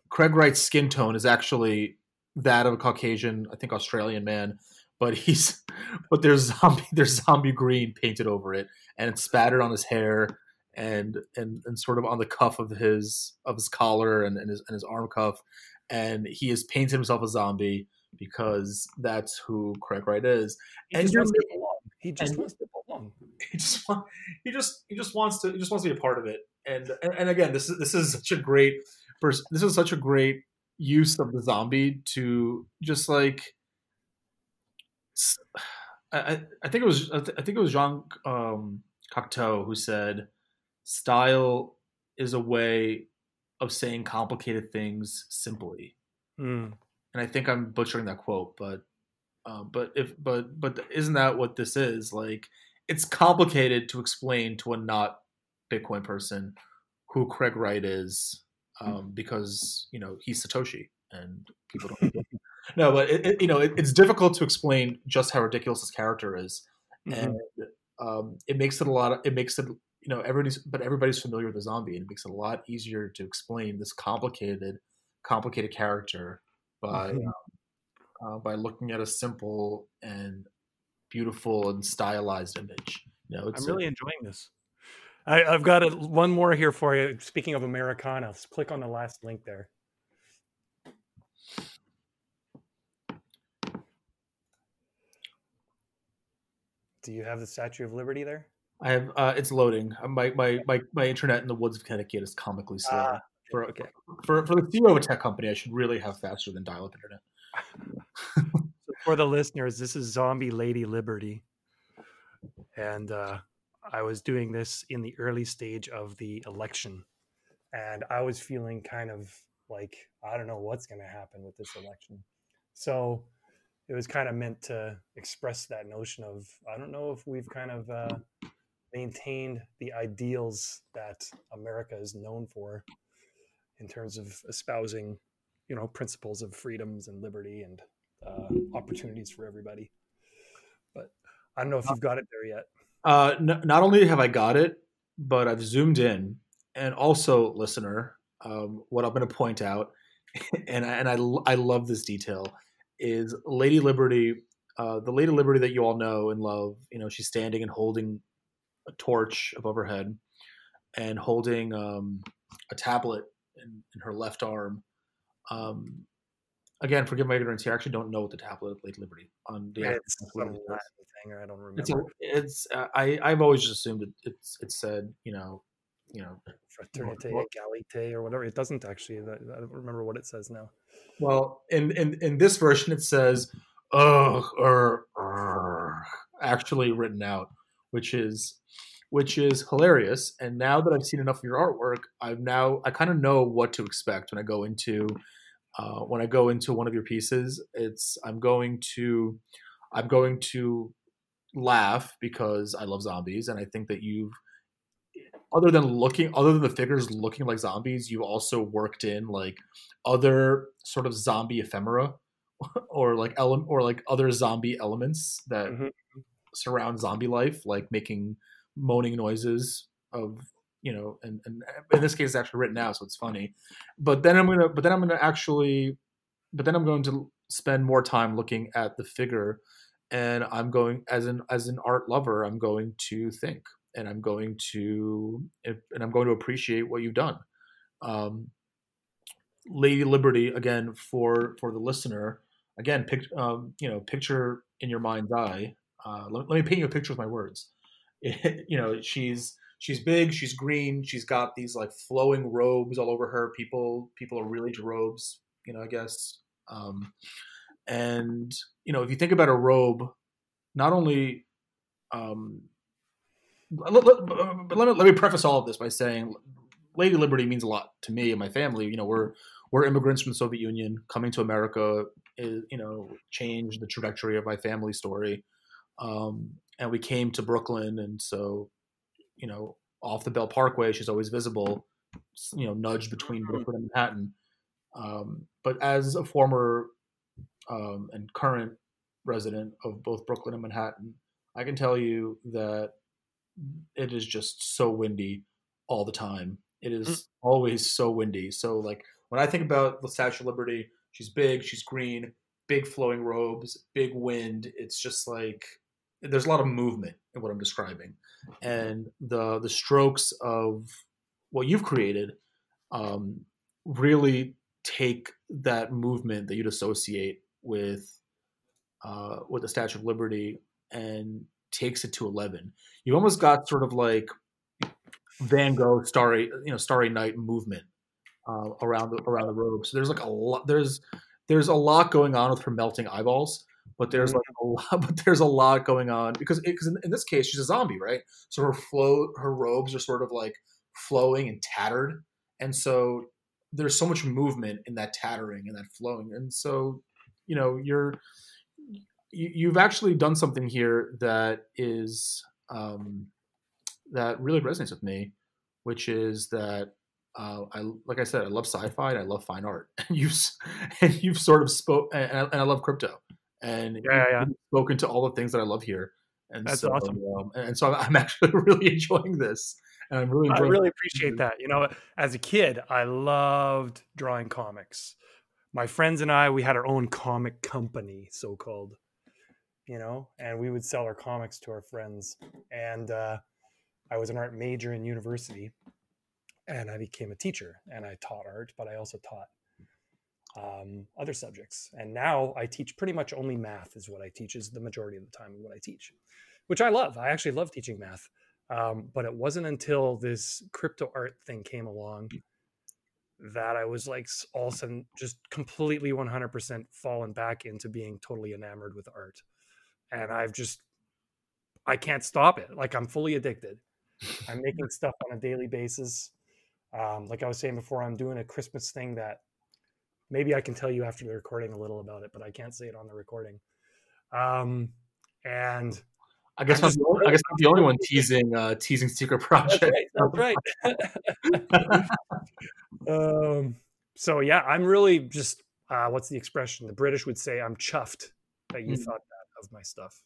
Craig Wright's skin tone is actually that of a Caucasian, I think Australian man, but he's but there's zombie there's zombie green painted over it, and it's spattered on his hair, and and and sort of on the cuff of his of his collar and, and his and his arm cuff, and he has painted himself a zombie because that's who Craig Wright is. He and just you're wants to belong. He just and- wants to. He just he just he just wants to he just wants to be a part of it and and, and again this is this is such a great pers- this is such a great use of the zombie to just like I, I think it was I th- I think it was Jean um, Cocteau who said style is a way of saying complicated things simply Mm. and I think I'm butchering that quote, but uh, but if but but isn't that what this is? Like, it's complicated to explain to a not Bitcoin person who Craig Wright is, um, because you know he's Satoshi, and people don't. no, but it, it, you know it, it's difficult to explain just how ridiculous this character is, Mhm. and um, it makes it a lot. Of, it makes it you know everybody's but everybody's familiar with the zombie, and it makes it a lot easier to explain this complicated complicated character by Mhm. um, uh, by looking at a simple and beautiful and stylized image. You know, it's I'm really enjoying this. I, I've got a, one more here for you. Speaking of Americana, click on the last link there. Do you have the Statue of Liberty there? I have uh, it's loading. Uh, My, my my my internet in the woods of Connecticut is comically slow. Ah, for, okay. for for the CEO of a tech company, I should really have faster than dial-up internet. For the listeners, this is Zombie Lady Liberty. And uh, I was doing this in the early stage of the election. And I was feeling kind of like, I don't know what's going to happen with this election. So it was kind of meant to express that notion of, I don't know if we've kind of uh, maintained the ideals that America is known for in terms of espousing, you know, principles of freedoms and liberty and uh, opportunities for everybody. But I don't know if you've got it there yet. Uh, n- not only have I got it, but I've zoomed in, and also, listener, um, what I'm going to point out, and I, and I I love this detail, is Lady Liberty, uh, the Lady Liberty that you all know and love. You know, she's standing and holding a torch above her head, and holding um, a tablet in, in her left arm. Um, again, forgive my ignorance here. I actually don't know what the tablet of Lady Liberty on the It's some thing, or I don't remember. It's a, it's uh, I I've always just assumed it, it's it said you know you know Fraternite Well- Egalite or whatever. It doesn't actually. I don't remember what it says now. well in in in this version it says ugh or actually written out which is which is hilarious and now that I've seen enough of your artwork I've now I kind of know what to expect when I go into uh, when I go into one of your pieces it's I'm going to I'm going to laugh because I love zombies and I think that you've other than looking other than the figures looking like zombies you also worked in like other sort of zombie ephemera or like ele- or like other zombie elements that Mhm. surround zombie life like making moaning noises of you know and, and in this case it's actually written out so it's funny. But then i'm gonna but then i'm gonna actually but then i'm going to spend more time looking at the figure and i'm going as an as an art lover i'm going to think and i'm going to and i'm going to appreciate what you've done. Um lady liberty again for for the listener again pic, um, you know picture in your mind's eye uh, let, let me paint you a picture with my words. You know she's she's big she's green she's got these like flowing robes all over her. People people are really into robes you know i guess. Um, and you know if you think about a robe not only um, let, let, let, me, let me preface all of this by saying lady liberty means a lot to me and my family. You know we're we're immigrants from the soviet union coming to america is, you know changed the trajectory of my family story. Um, and we came to brooklyn and so you know off the Belt Parkway she's always visible you know nudged between brooklyn and manhattan. Um, but as a former um, and current resident of both brooklyn and manhattan i can tell you that it is just so windy all the time. It is always so windy. So like when i think about the statue of liberty she's big she's green big flowing robes big wind. It's just like there's a lot of movement in what I'm describing, and the the strokes of what you've created um, really take that movement that you'd associate with uh, with the Statue of Liberty and takes it to eleven. You've almost got sort of like Van Gogh Starry you know Starry Night movement uh, around the around the robe. So there's like a lot there's there's a lot going on with her melting eyeballs but there's like a lot, but there's a lot going on because because in, in, this case she's a zombie, right? So her flow, her robes are sort of like flowing and tattered, and so there's so much movement in that tattering and that flowing, and so you know you're you, you've actually done something here that is um, that really resonates with me, which is that uh, I like I said, I love sci-fi and I love fine art, and you've and you've sort of spoke, and, and I love crypto, and yeah, yeah. spoken to all the things that I love here. And That's so, awesome. Um, and so I'm actually really enjoying this, and I'm really. I really appreciate that. You know, as a kid, I loved drawing comics. My friends and I, we had our own comic company, so called. You know, and we would sell our comics to our friends. And uh, I was an art major in university, and I became a teacher, and I taught art, but I also taught um, other subjects. And now I teach pretty much only math is what I teach is the majority of the time what I teach, which I love. I actually love teaching math. Um, but it wasn't until this crypto art thing came along that I was like all of a sudden just completely 100% fallen back into being totally enamored with art. And I've just, I can't stop it. Like I'm fully addicted. I'm making stuff on a daily basis. Um, like I was saying before, I'm doing a Christmas thing that maybe I can tell you after the recording a little about it, but I can't say it on the recording. Um, and I guess I'm, the, I guess I'm the only one teasing uh, teasing secret project. That's right. That's right. um, so yeah, I'm really just uh, what's the expression? The British would say, "I'm chuffed that you mm. thought that of my stuff."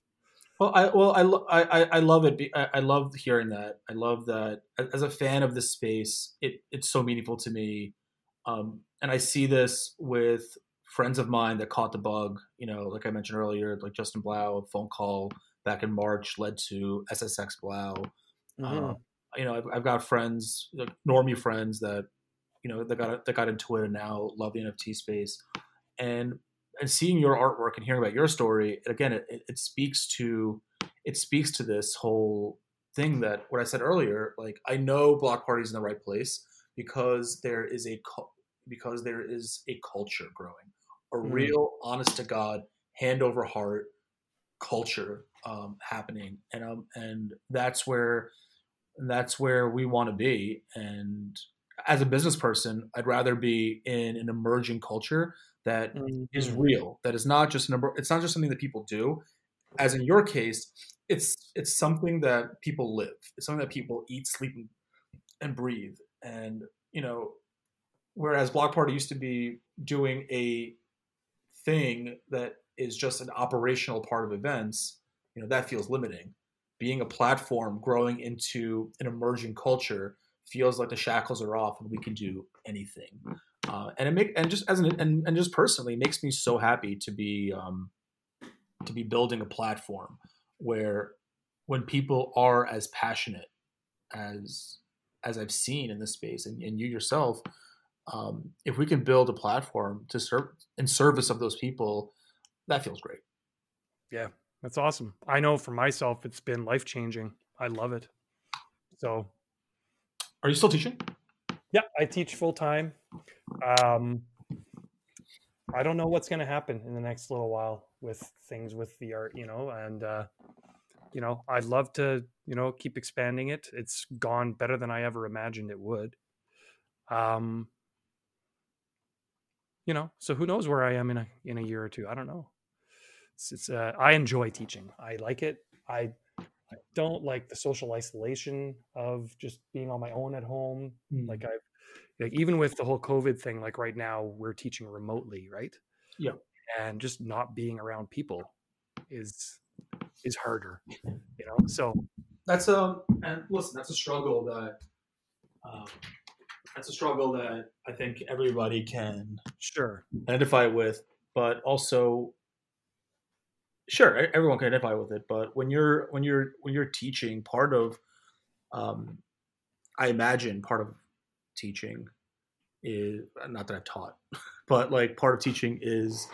Well, I well I, I I love it. I, I love hearing that. I love that as a fan of this space. It it's so meaningful to me. Um, and I see this with friends of mine that caught the bug. You know, like I mentioned earlier, like Justin Blau, a phone call back in March led to SSX Blau. Mm-hmm. Uh, you know, I've, I've, got friends, like normie friends that you know that got that got into it and now love the NFT space, and and seeing your artwork and hearing about your story again, it, it speaks to it speaks to this whole thing that what I said earlier. Like I know Block Party's in the right place because there is a because there is a culture growing, a mm. real, honest to God, hand over heart culture um, happening, and um, and that's where that's where we want to be. And as a business person, I'd rather be in an emerging culture that mm-hmm. is real, that is not just number. It's not just something that people do. As in your case, it's it's something that people live. It's something that people eat, sleep, and breathe. And you know, whereas Block Party used to be doing a thing that is just an operational part of events, you know, that feels limiting. Being a platform growing into an emerging culture feels like the shackles are off and we can do anything. Uh, and it make and just as an and, and just personally makes me so happy to be um, to be building a platform where when people are as passionate as as I've seen in this space and, and you yourself, um, if we can build a platform to serve in service of those people, that feels great. Yeah, that's awesome. I know for myself, it's been life changing. I love it. So, are you still teaching? Yeah, I teach full time. Um, I don't know what's going to happen in the next little while with things with the art, you know, and uh, you know, I'd love to, you know, keep expanding it. It's gone better than I ever imagined it would. Um, you know, so who knows where I am in a in a year or two? I don't know. It's, it's uh, I enjoy teaching. I like it. I I don't like the social isolation of just being on my own at home. Mm. Like I've like even with the whole COVID thing, like right now we're teaching remotely, right? Yeah. And just not being around people is is harder, you know. So that's a um, and listen, that's a struggle that um, that's a struggle that I think everybody can sure identify with, but also sure everyone can identify with it, but when you're when you're when you're teaching, part of um, I imagine part of teaching is not that I've taught, but like part of teaching is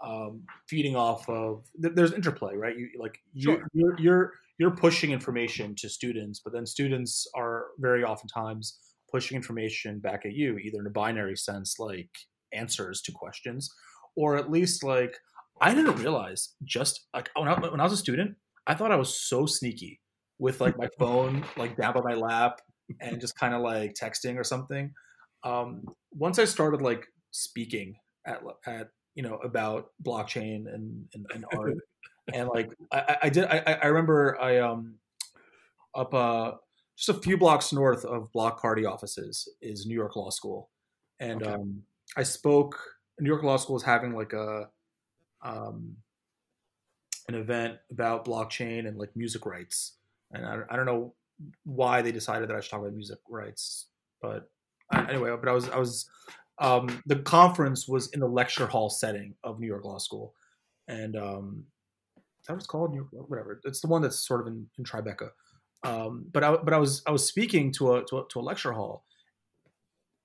um, feeding off of there's interplay, right? You like you Sure. you're you're you're pushing information to students, but then students are very oftentimes pushing information back at you, either in a binary sense, like answers to questions, or at least like I didn't realize just like when I, when I was a student, I thought I was so sneaky with like my phone like down by my lap and just kind of like texting or something. Um, once I started like speaking at at you know about blockchain and and, and art and like I, I did I, I remember I um up uh just a few blocks north of Block Party offices is New York Law School, and Okay. um, I spoke. New York Law School is having like a um, an event about blockchain and like music rights, and I, I don't know why they decided that I should talk about music rights, but uh, anyway, but I was I was um, the conference was in the lecture hall setting of New York Law School, and um, is that was called? New York, whatever. It's the one that's sort of in, in Tribeca. Um, but I but I was I was speaking to a, to a to a lecture hall,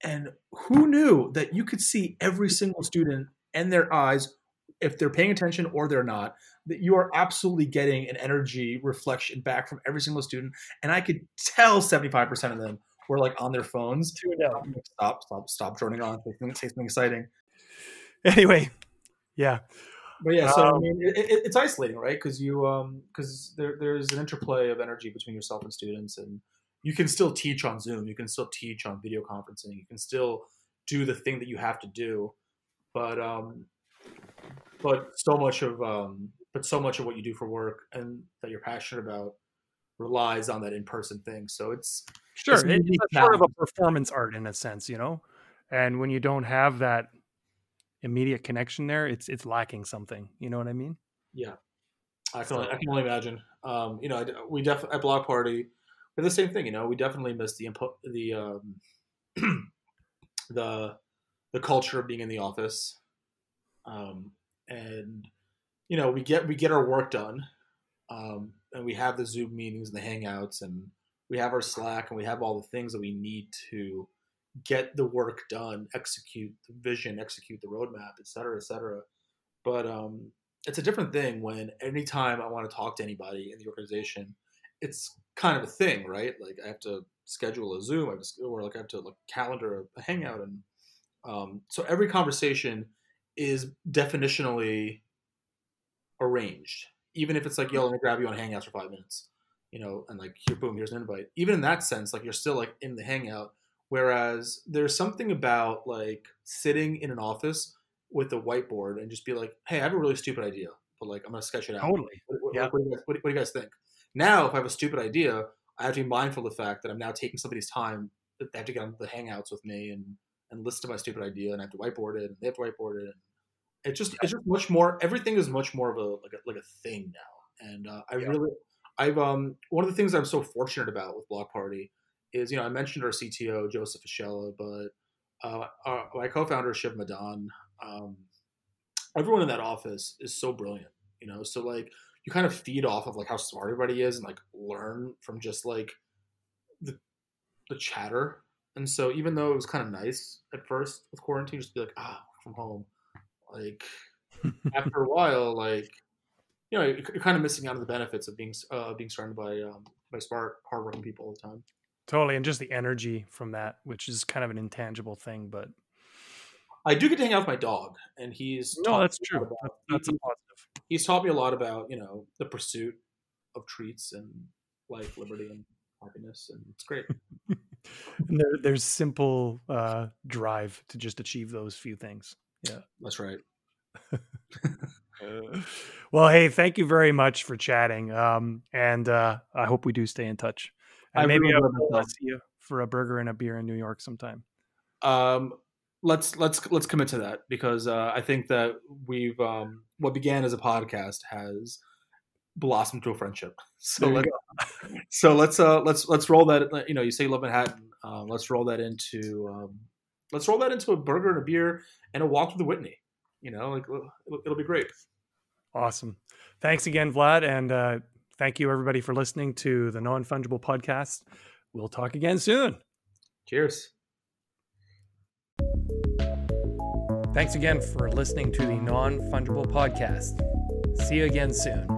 and who knew that you could see every single student and their eyes if they're paying attention or they're not that you are absolutely getting an energy reflection back from every single student. And i could tell 75% of them were like on their phones. Stop stop stop droning on. Say something, say something exciting. Anyway, yeah. But yeah so i Um, mean it, it, it's isolating right because you um because there, there's an interplay of energy between yourself and students and you can still teach on zoom you can still teach on video conferencing you can still do the thing that you have to do but um but so much of um but so much of what you do for work and that you're passionate about relies on that in-person thing so it's Sure. It's it's a sort of a performance art in a sense, you know? And when you don't have that immediate connection there, it's it's lacking something. You know what I mean? Yeah, I can only, I can only imagine. Um, you know, I, we definitely at Block Party, we're the same thing. You know, we definitely miss the input, the um, the the culture of being in the office, um, and you know, we get we get our work done, um, and we have the Zoom meetings and the Hangouts, and we have our Slack, and we have all the things that we need to get the work done, execute the vision, execute the roadmap, et cetera, et cetera. But um, it's a different thing when anytime I want to talk to anybody in the organization, it's kind of a thing, right? Like I have to schedule a Zoom, I or like I have to like calendar a hangout, and um, so every conversation is definitionally arranged, even if it's like, yo, let me grab you on Hangouts for five minutes, you know, and like here, boom, here's an invite. Even in that sense, like you're still like in the Hangout. Whereas there's something about like sitting in an office with a whiteboard and just be like, hey, I have a really stupid idea, but like I'm gonna sketch it out. Totally. What, what, Yeah. what, do you guys, what, do you guys think? Now, if I have a stupid idea, I have to be mindful of the fact that I'm now taking somebody's time. That they have to get on the Hangouts with me and and listen to my stupid idea, and I have to whiteboard it, and they have to whiteboard it. And it's just it's just much more. Everything is much more of a like a like a thing now, and uh, I Yeah. really I've um one of the things I'm so fortunate about with Block Party is you know I mentioned our CTO Joseph Fischella, but uh, our, my co-founder Shiv Madan, um, everyone in that office is so brilliant, you know. So like you kind of feed off of like how smart everybody is and like learn from just like the the chatter. And so even though it was kind of nice at first with quarantine, just be like ah from home, like after a while, like you know, you're you're kind of missing out on the benefits of being uh, being surrounded by um, by smart, hardworking people all the time. Totally. And just the energy from that, which is kind of an intangible thing, but I do get to hang out with my dog, and he's no, taught that's me a lot true. about- That- That's a positive. he's taught me a lot about you know the pursuit of treats and life, liberty, and happiness, and it's great. And there, there's simple uh, drive to just achieve those few things. Yeah, that's right. well, hey, thank you very much for chatting. Um, and uh, I hope we do stay in touch. And I maybe really I'll enjoyed uh, see you for a burger and a beer in New York sometime. Um, let's let's let's commit to that because uh, I think that we've um, what began as a podcast has blossomed to a friendship. So let's so let's uh, let's let's roll that. You know, you say you love Manhattan. Um, let's roll that into um, let's roll that into a burger and a beer and a walk to the Whitney. You know, like it'll, it'll be great. Awesome. Thanks again, Vlad. And uh, thank you, everybody, for listening to the Non Fungible podcast. We'll talk again soon. Cheers. Thanks again for listening to the Non Fungible podcast. See you again soon.